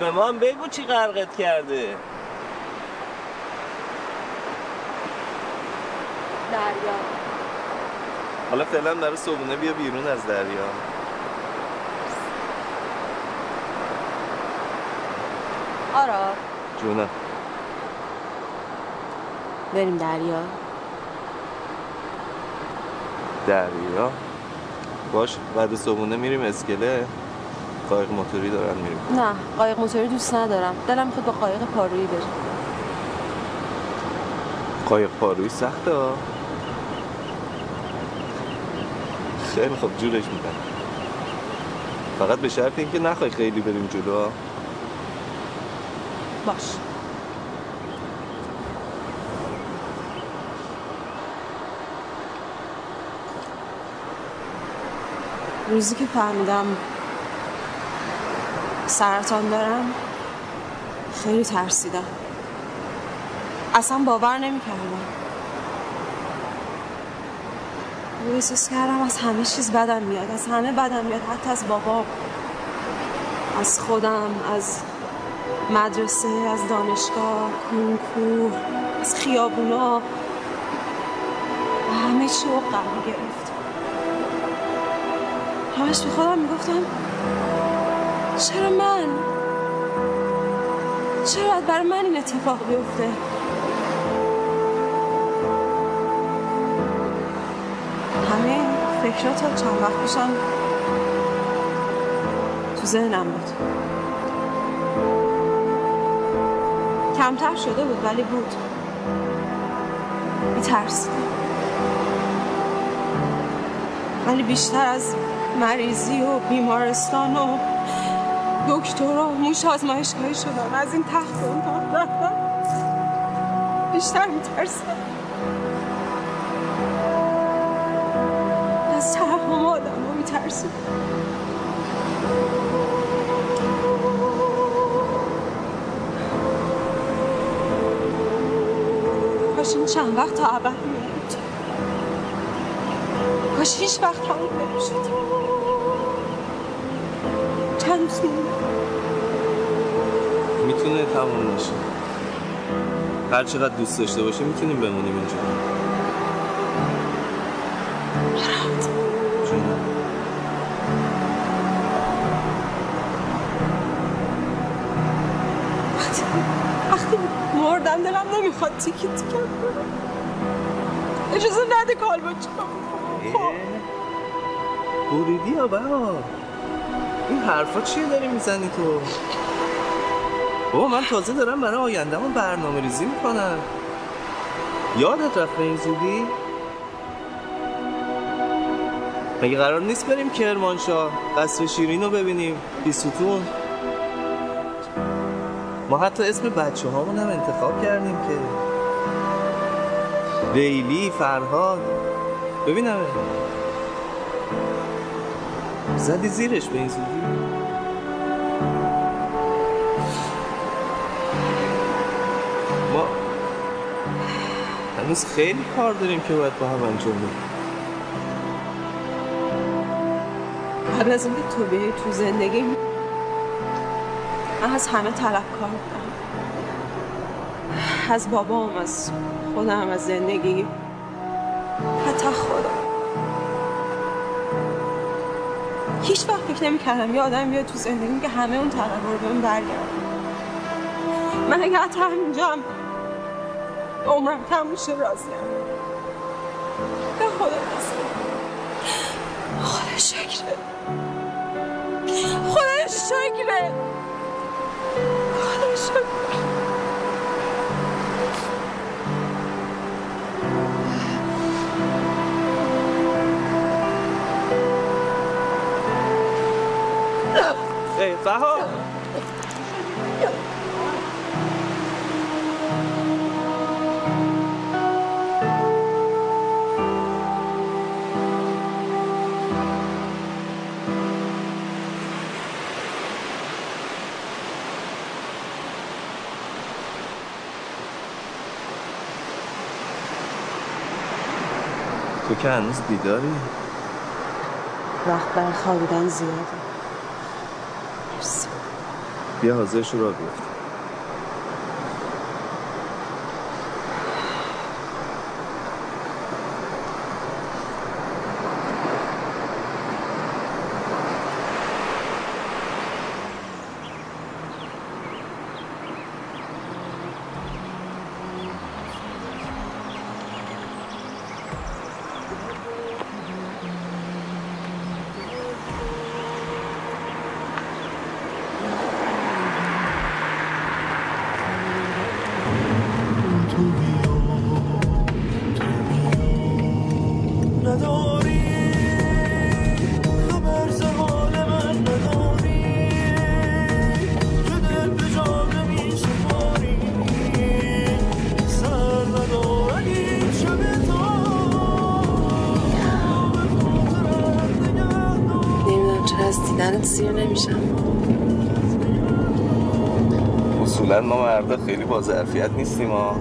به ما هم بگو چی غرقت کرده. دریا. حالا فعلا برای صبحونه بیا بیرون از دریا. آرا. جونم. بریم دریا. دریا. باش بعد صبحونه میریم اسکله. قایق موتوری دارن میریم. نه قایق موتوری دوست ندارم. دلم می‌خواد با قایق پارویی بریم قایق پاروی سخته ها. خیلی خوب جورش میدن. فقط به شرط اینکه نخوای خیلی بریم جلو. باش. روزی که فهمیدم سرطان دارم؟ خیلی ترسیدم. اصلا باور نمی‌کردم. احساس کردم از همه چیز بدم میاد از همه بدم میاد حتی از بابام از خودم از مدرسه از دانشگاه کنکور از خیابونا. همه چی عقم گرفت. همش به خودم می‌گفتم چرا من؟ چرا برای من این اتفاق بیفته؟ همه فکرات تا چند وقت پیشم تو ذهنم بود. کمتر شده بود ولی بود. میترسیدم. ولی بیشتر از مریضی و بیمارستان و دکتر و موش آزمایشگاهی شدم. از این تخت اون بیشتر میترسیدم از ترحم آدم رو میترسیدم کاش این چند وقت تا ابد میموند. کاش هیچ وقت تموم نمی‌شد. مونده می‌تونه تموم نشه. هر چقدر دوست داشته باشه می‌تونیم بمونیم اینجا. وقتی خوردم دلم نمی‌خواد تیکی تیکم اجازه نده کال بریدی یا این حرفا چیه داری می‌زنی تو؟ بابا من تازه دارم برای آیندهمون برنامه ریزی می‌کنم. یادت رفت به این زودی؟ مگه قرار نیست بریم کرمانشاه؟ قصر شیرین رو ببینیم. بیستون. ما حتی اسم بچه هامون هم انتخاب کردیم که. لیلی فرهاد. ببینم زدی زیرش به این زودی ما هنوز خیلی کار داریم که باید با هم انجام بدیم. قبل از اینکه تو بیای تو زندگی من از همه طلبکار بودم از بابام از خودم از زندگی. نمی‌کردم. یه آدم بیاد تو زندگی که همه اون طلبا رو بهم برگردن من اگه حتی همینجا هم عمرم تموم شه راضیم. که هنوز بیداری؟ وقت برای خوابیدن زیاده. مرسی. بیا حاضرش رو را بیفت ظرفیت نیستیم ها.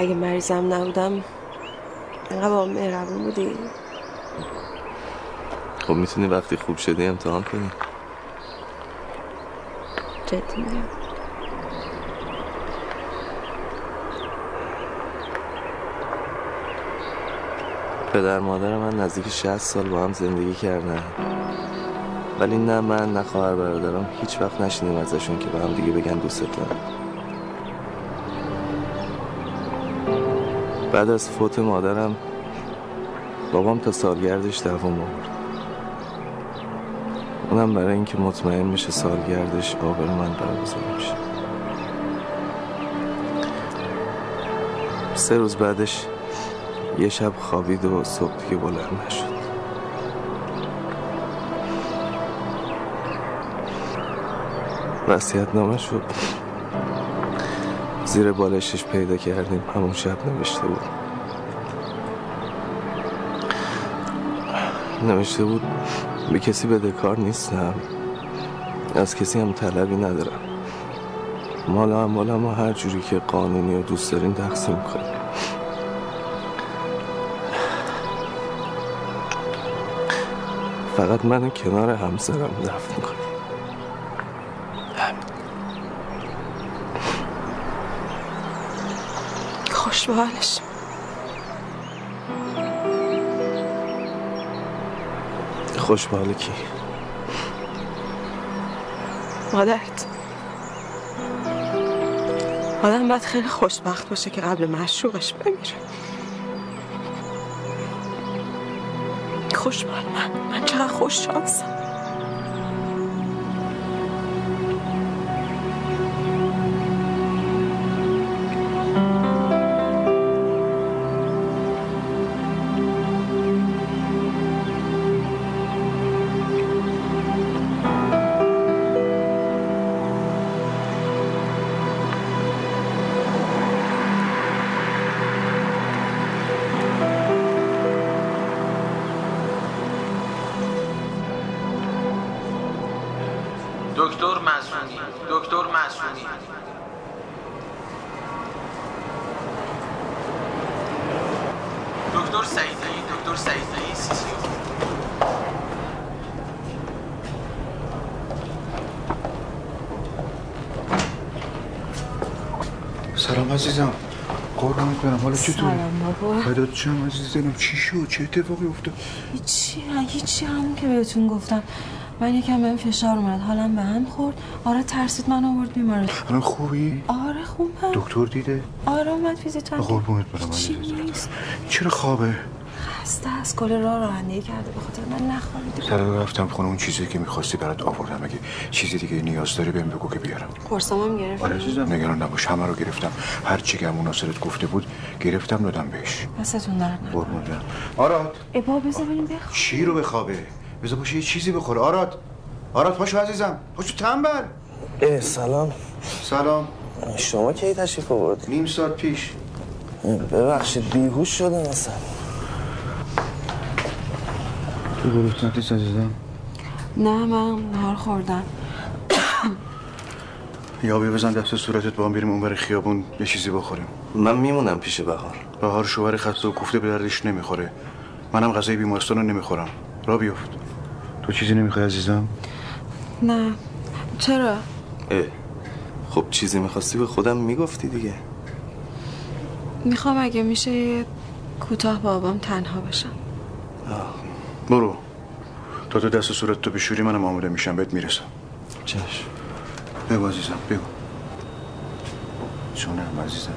اگه مریضم نبودم اینقدر با مهربون بودی. خب می‌تونی وقتی خوب شدی امتحان کنی. جدی میگم. پدر مادر من نزدیک 60 سال با هم زندگی کردن. ولی نه من نه خواهر برادرم هیچ وقت نشنیدیم ازشون که به هم دیگه بگن دوست دارم بعد از فوت مادرم بابام تا سالگردش دوام آورد. اونم برای اینکه مطمئن بشه سالگردش آبر من برگزار میشه. سه روز بعدش یه شب خوابید و صبح دیگه بلند نشد. وسیعت نامه شد زیر بالشش پیدا کردیم. همون شب نوشته بود. نوشته بود به کسی بدهکار نیستم. از کسی هم طلبی ندارم. مال و اموالم و هر جوری که قانونی و دوست دارین تقسیم کنیم. فقط من کنار همسرم دفن کنیم حالش خوش به کی؟ مادرت. آدم باید خیلی خوشبخت باشه که قبل معشوقش بمیره. خوش من. من چقدر خوش شانسم. فدات شم عزیز دلم؟ چی شد؟ چه اتفاقی افتاد؟ هیچی هیچی همون که بهتون گفتم. من یکم بهم فشار اومد. حالم به هم خورد. آره ترسید من آورد بیمارستان الان خوبی؟ آره خوبم. دکتر دیده؟ آره اومد ویزیتم قربونت برم چرا خوابه؟ خسته از کل راه رانندگی کرده. به خاطر من نخوابیده سر رفتم خونه. اون چیزی که می‌خواستی برات آوردم. اگه چیزی دیگه نیاز داری بهم بگو که بیارم. قرصامم گرفت آره عزیزم. نگران نباش. همه رو گرفتم. هر چی که ناصرت گفته بود گرفتم دادم بهش. دستتون درد نکنه. قربونت برم آراد. ای بابا بذار بریم بخواب چی رو بخوابه؟ بذار باشه یه چیزی بخوره. آراد. آراد پاشو عزیزم. پاشو تنبل اه سلام. سلام. شما کی تشریف آورد نیم ساعت پیش. ببخشید بیهوش شدم اصلا. تو گروه عزیزم؟ نه من نهار خوردم. یا بیا بزن دست صورتت با هم بریم اون برای خیابون یه چیزی بخوریم. من میمونم پیش بهار. بهار شوهر خسته و کوفته به دردش نمی‌خوره. منم غذای بیمارستان رو نمی‌خورم. را بیفت تو چیزی نمی‌خوای عزیزم؟ نه. چرا؟ اه. خب چیزی می‌خواستی به خودم می‌گفتی دیگه. می‌خوام اگه میشه یه کوتاه با بابام تنها باشم برو. تا تو دست صورت تو بشوری منم آماده میشم. بهت می‌رسم. چشم. بگو عزیزم بگو. جونم عزیزم.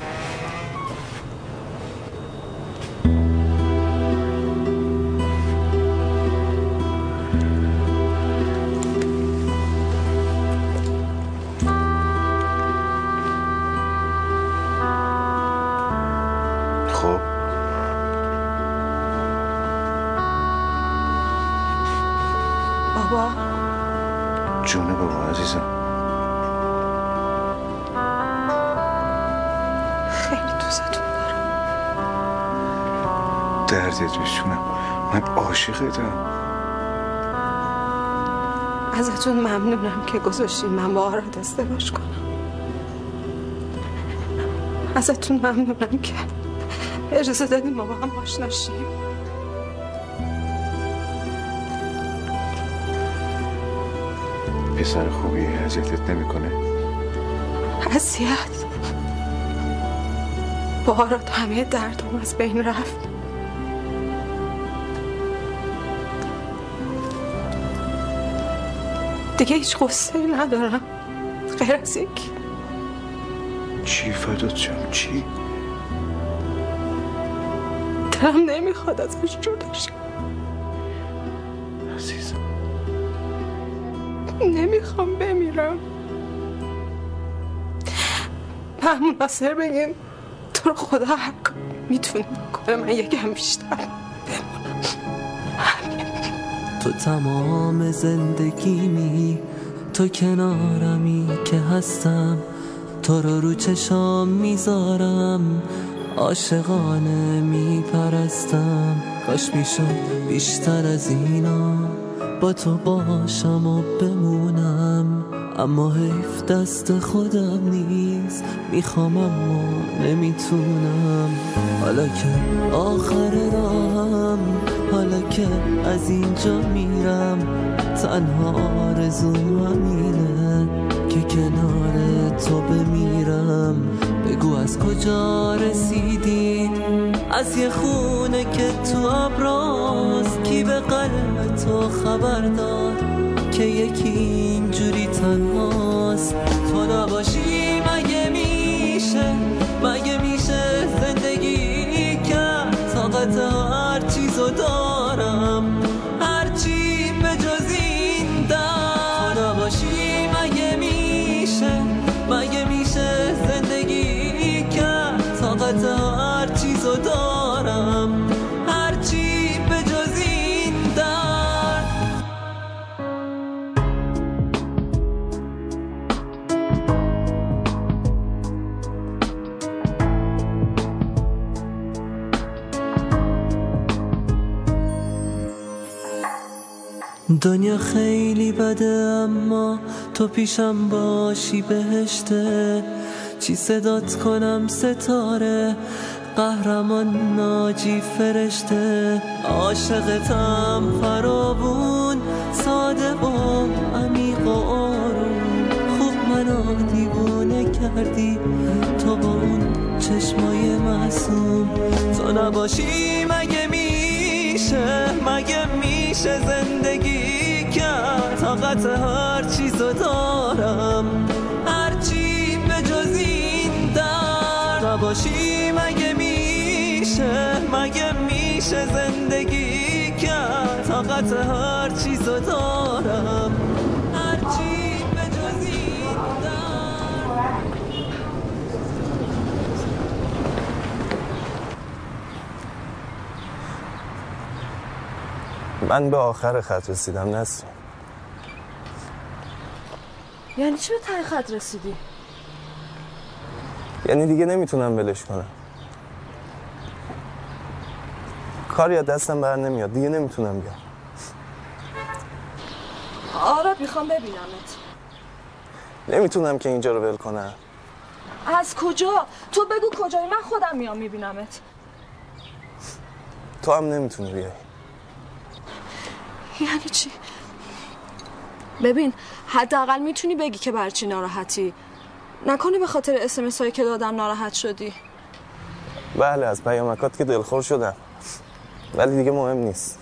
ازتون ممنونم که گذاشتین من با آراد ازدواج کنم. ازتون ممنونم که اجازه دادیم ما با هم آشنا پسر خوبی اذیتت نمی‌کنه؟ اذیت؟ بارات همه دردم از بین رفت. دیگه هیچ قصه ندارم. غیر از یک چی فدات شم؟ چی؟ دلم نمی‌خواد ازش جدا شم. عزیزم. نمی‌خوام بمیرم. به همون ناصر بگین تو رو خدا هر کاری می‌تونه کنه من یکم بیشتر. تو تمام زندگیمی تو کنارمی که هستم تو رو رو چشام می‌ذارم عاشقانه میپرستم. کاش می‌شد بیشتر از اینا با تو باشم و بمونم. اما حیف دست خودم نیست می‌خوام اما نمی‌تونم. حالا که آخر راهم حالا که از اینجا میرم تنها آرزو همینه که کنار تو بمیرم. بگو از کجا رسیدی از یه خونه که تو ابراز. کی به قلب تو خبر داد که یکی اینجوری تنهاست؟ تو نباشی. دنیا خیلی بده اما تو پیشم باشی بهشته. چی صدات کنم؟ ستاره. قهرمان ناجی فرشته. عاشقتم فراوون ساده و عمیق و آروم. خوب منو دیوونه کردی تو با اون چشمای معصوم. تو نباشی مگه میشه مگه میشه زندگی کرد؟ طاقت هر چیزو دارم. هرچی به جز این در نباشی مگه میشه؟ مگه میشه زندگی کرد؟ طاقت هر چیزو دارم. من به آخر خط رسیدم نسرین یعنی چی به ته خط رسیدی؟ یعنی دیگه نمی‌تونم ولش کنم. کاری از دستم بر نمیاد دیگه نمی‌تونم بیام. آره می‌خوام ببینمت. نمی‌تونم که اینجا رو ول کنم. از کجا؟ تو بگو کجایی من خودم میام میبینمت. تو هم نمی‌تونی بیای. یعنی چی؟ ببین حداقل می‌تونی بگی که بر چی ناراحتی. نکنه به خاطر اسمس هایی که دادم ناراحت شدی. بله از پیامکات که دلخور شدم. ولی دیگه مهم نیست.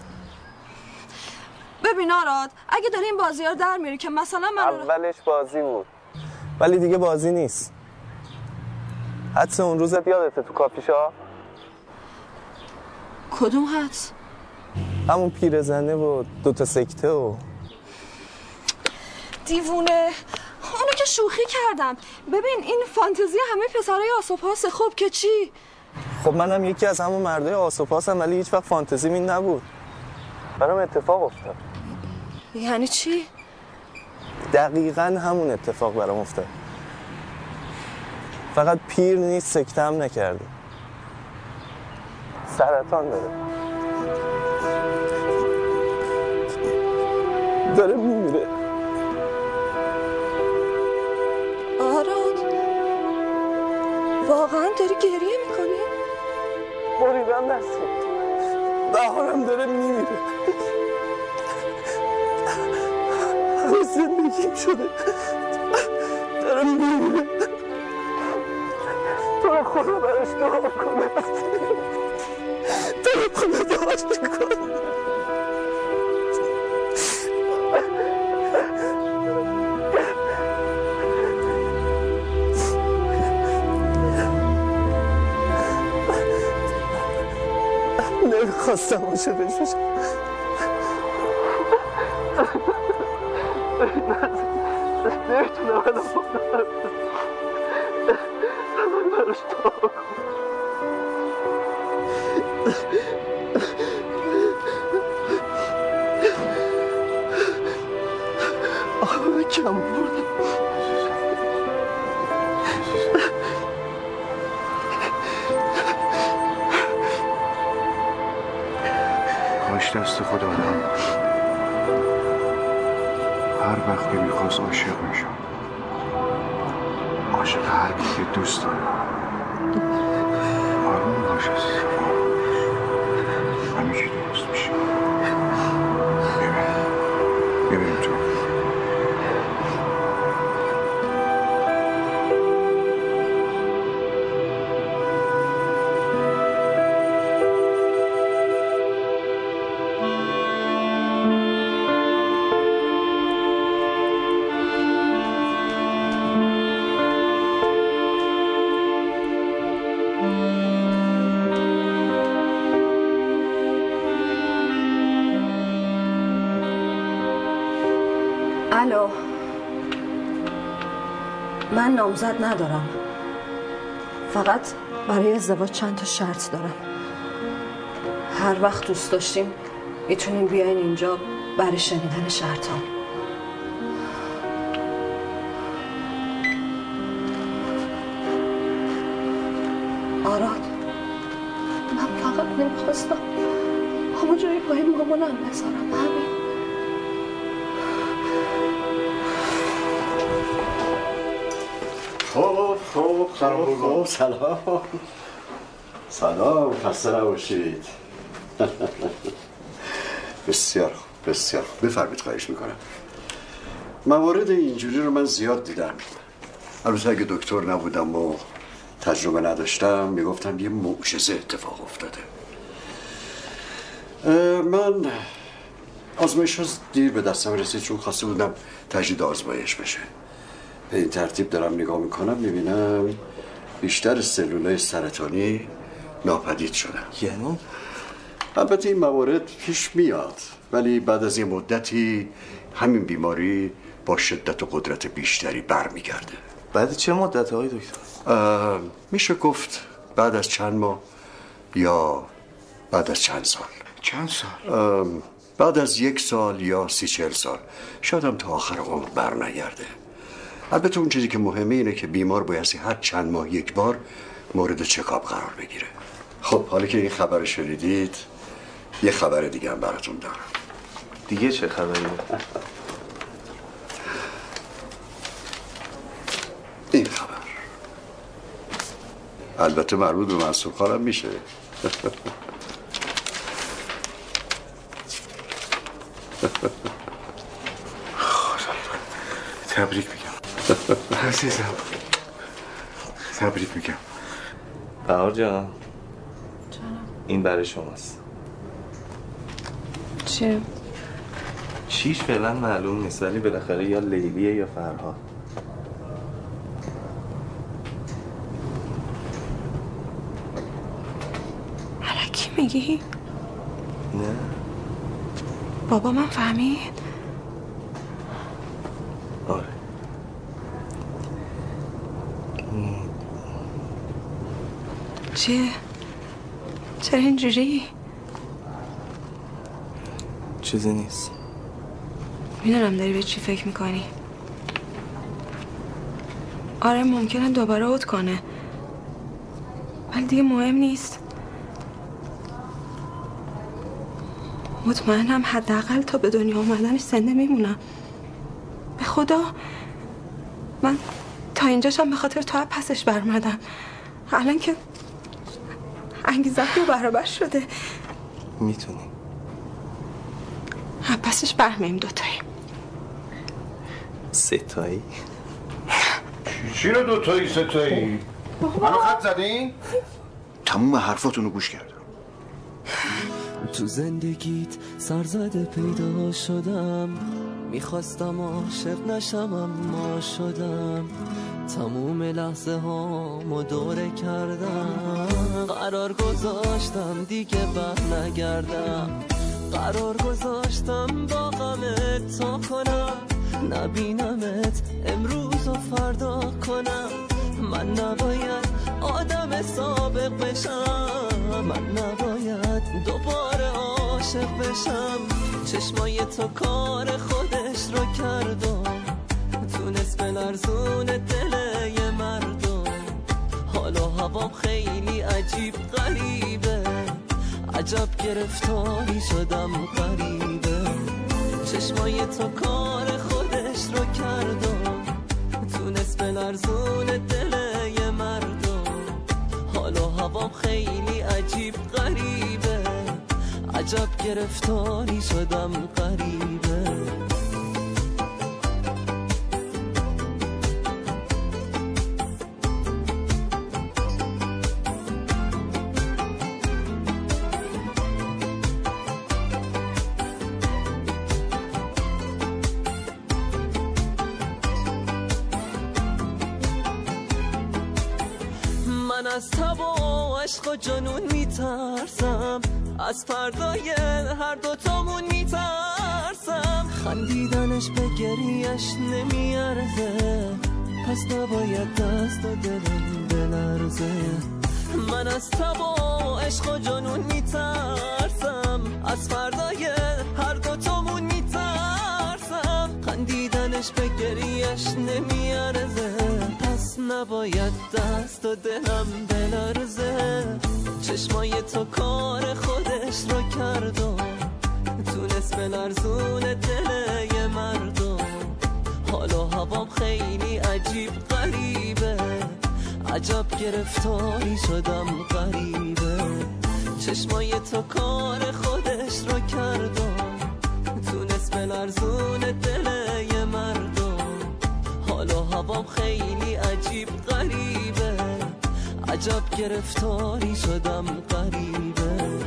ببین آراد اگه داری این بازی رو در میری که مثلا من اولش بازی بود. ولی دیگه بازی نیست. حدس اون روزت یادته تو کافی شاپ کدوم حدس؟ همون پیرزنه و دوتا سکته و دیوونه. اونو که شوخی کردم. ببین این فانتزی همه پسرای آسوپاسه خب که چی؟ خب منم یکی از همون مردای آسوپاسم ولی هیچ وقت فانتزی این نبود. برام اتفاق افتاد. یعنی چی؟ دقیقا همون اتفاق برام افتاد. فقط پیر نیست سکته هم نکرده. سرطان داره. داره میمیره. آراد واقعا داری گریه می‌کنی؟ بریدم دستی بهارم داره میمیره. همه زندگیم شده داره میمیره. تو رو خدا براش دعا کنه. تو رو خدا دعاش کن نمی‌خواستم عاشقش بشم نمی‌تونم الان براش دعا کن آب کاش دست خود آدم هر وقت که می‌خواست عاشق می‌شد. عاشق هر که دوست داره. آروم باش من نامزد ندارم. فقط برای ازدواج چند تا شرط دارم. هر وقت دوست داشتیم می‌تونیم بیاین اینجا برای شنیدن شرطام. سلام خب سلام. سلام خسته نباشید. بسیار خوب بسیار خوب. بفرمید خواهش می‌کنم. موارد اینجوری رو من زیاد دیدم. البته اگه دکتر نبودم و تجربه نداشتم می‌گفتم یه معجزه اتفاق افتاده. من آزمایش ها دیر به دستم رسید چون خواسته بودم تجدید آزمایش بشه. به این ترتیب دارم نگاه می‌کنم می‌بینم. بیشتر سلولای سرطانی ناپدید شدن یعنی؟ البته این موارد پیش میاد ولی بعد از یه مدتی همین بیماری با شدت و قدرت بیشتری برمیگرده بعد چه مدت های دکتر؟ میشه گفت بعد از چند ماه یا بعد از چند سال چند سال؟ بعد از یک سال یا سی چل سال شاید هم تا آخر عمر بر نگرده البته اون چیزی که مهمه اینه که بیمار بایستی هر چند ماه یک بار مورد چکاب قرار بگیره. خب حالا که این خبر شنیدید یه خبر دیگه هم براتون دارم. دیگه چه خبریه؟ این خبر. البته مربوط به منصور خانم میشه. تبریک عزیزم. تبریک میگم. بهار جان. این برای شماست. چه؟ چیش فعلا معلوم نیست ولی بالاخره یا لیلیه یا فرهاد. علکی میگی؟ نه. بابا من فهمید. آره. چیه؟ چرا اینجوری؟ چیزی نیست. می‌دونم داری به چی فکر می‌کنی. آره ممکنه دوباره اوت کنه. ولی دیگه مهم نیست. مطمئنم حداقل تا به دنیا اومدنش زنده میمونم. به خدا من تا اینجاشم به خاطر تو پسش برمدم الان که انگیزم دو برابر شده. می‌تونی پسش برمیم دوتایی. ستایی چی رو دوتایی ستایی منو خط زدین؟ تموم حرفاتونو گوش کردم. تو زندگیت سرزده پیدا شدم. می‌خواستم عاشق نشم اما شدم. تموم لحظه ها دوره کردم. قرار گذاشتم دیگه بر نگردم. قرار گذاشتم با غمت تا کنم. نبینمت امروز و فردا کنم. من نباید آدم سابق بشم. من نباید دوباره عاشق بشم. چشمای تو کار خودش رو کردم تونست به لرزون دل یه مردم. حالا هوام خیلی عجیب غریبه. عجب گرفتاری شدم غریبه. چشمای تو کار خودش رو کردم. تونست به لرزون دل یه مردم. حالا هوام خیلی عجیب غریبه. عجب گرفتاری شدم غریبه. جنون میترسم. از فردای هر دوتامون میترسم. خندیدنش به گریش نمیارزه. پس نباید دست و دلم بلرزه. من از تب و عشق و جنون میترسم. از فردای هر دوتامون میترسم. خندیدنش به گریش نمیارزه. پس نباید دست و دلم بلرزه چشمای تو کار خودش رو کردم تونست به لرزون دل مردم. حالا هوام خیلی عجیب غریبه. عجب گرفتاری شدم غریبه. چشمای تو کار خودش رو کردم تونست به لرزون دل مردم. حالا هوام خیلی عجیب غریبه عجب گرفتاری شدم غریبه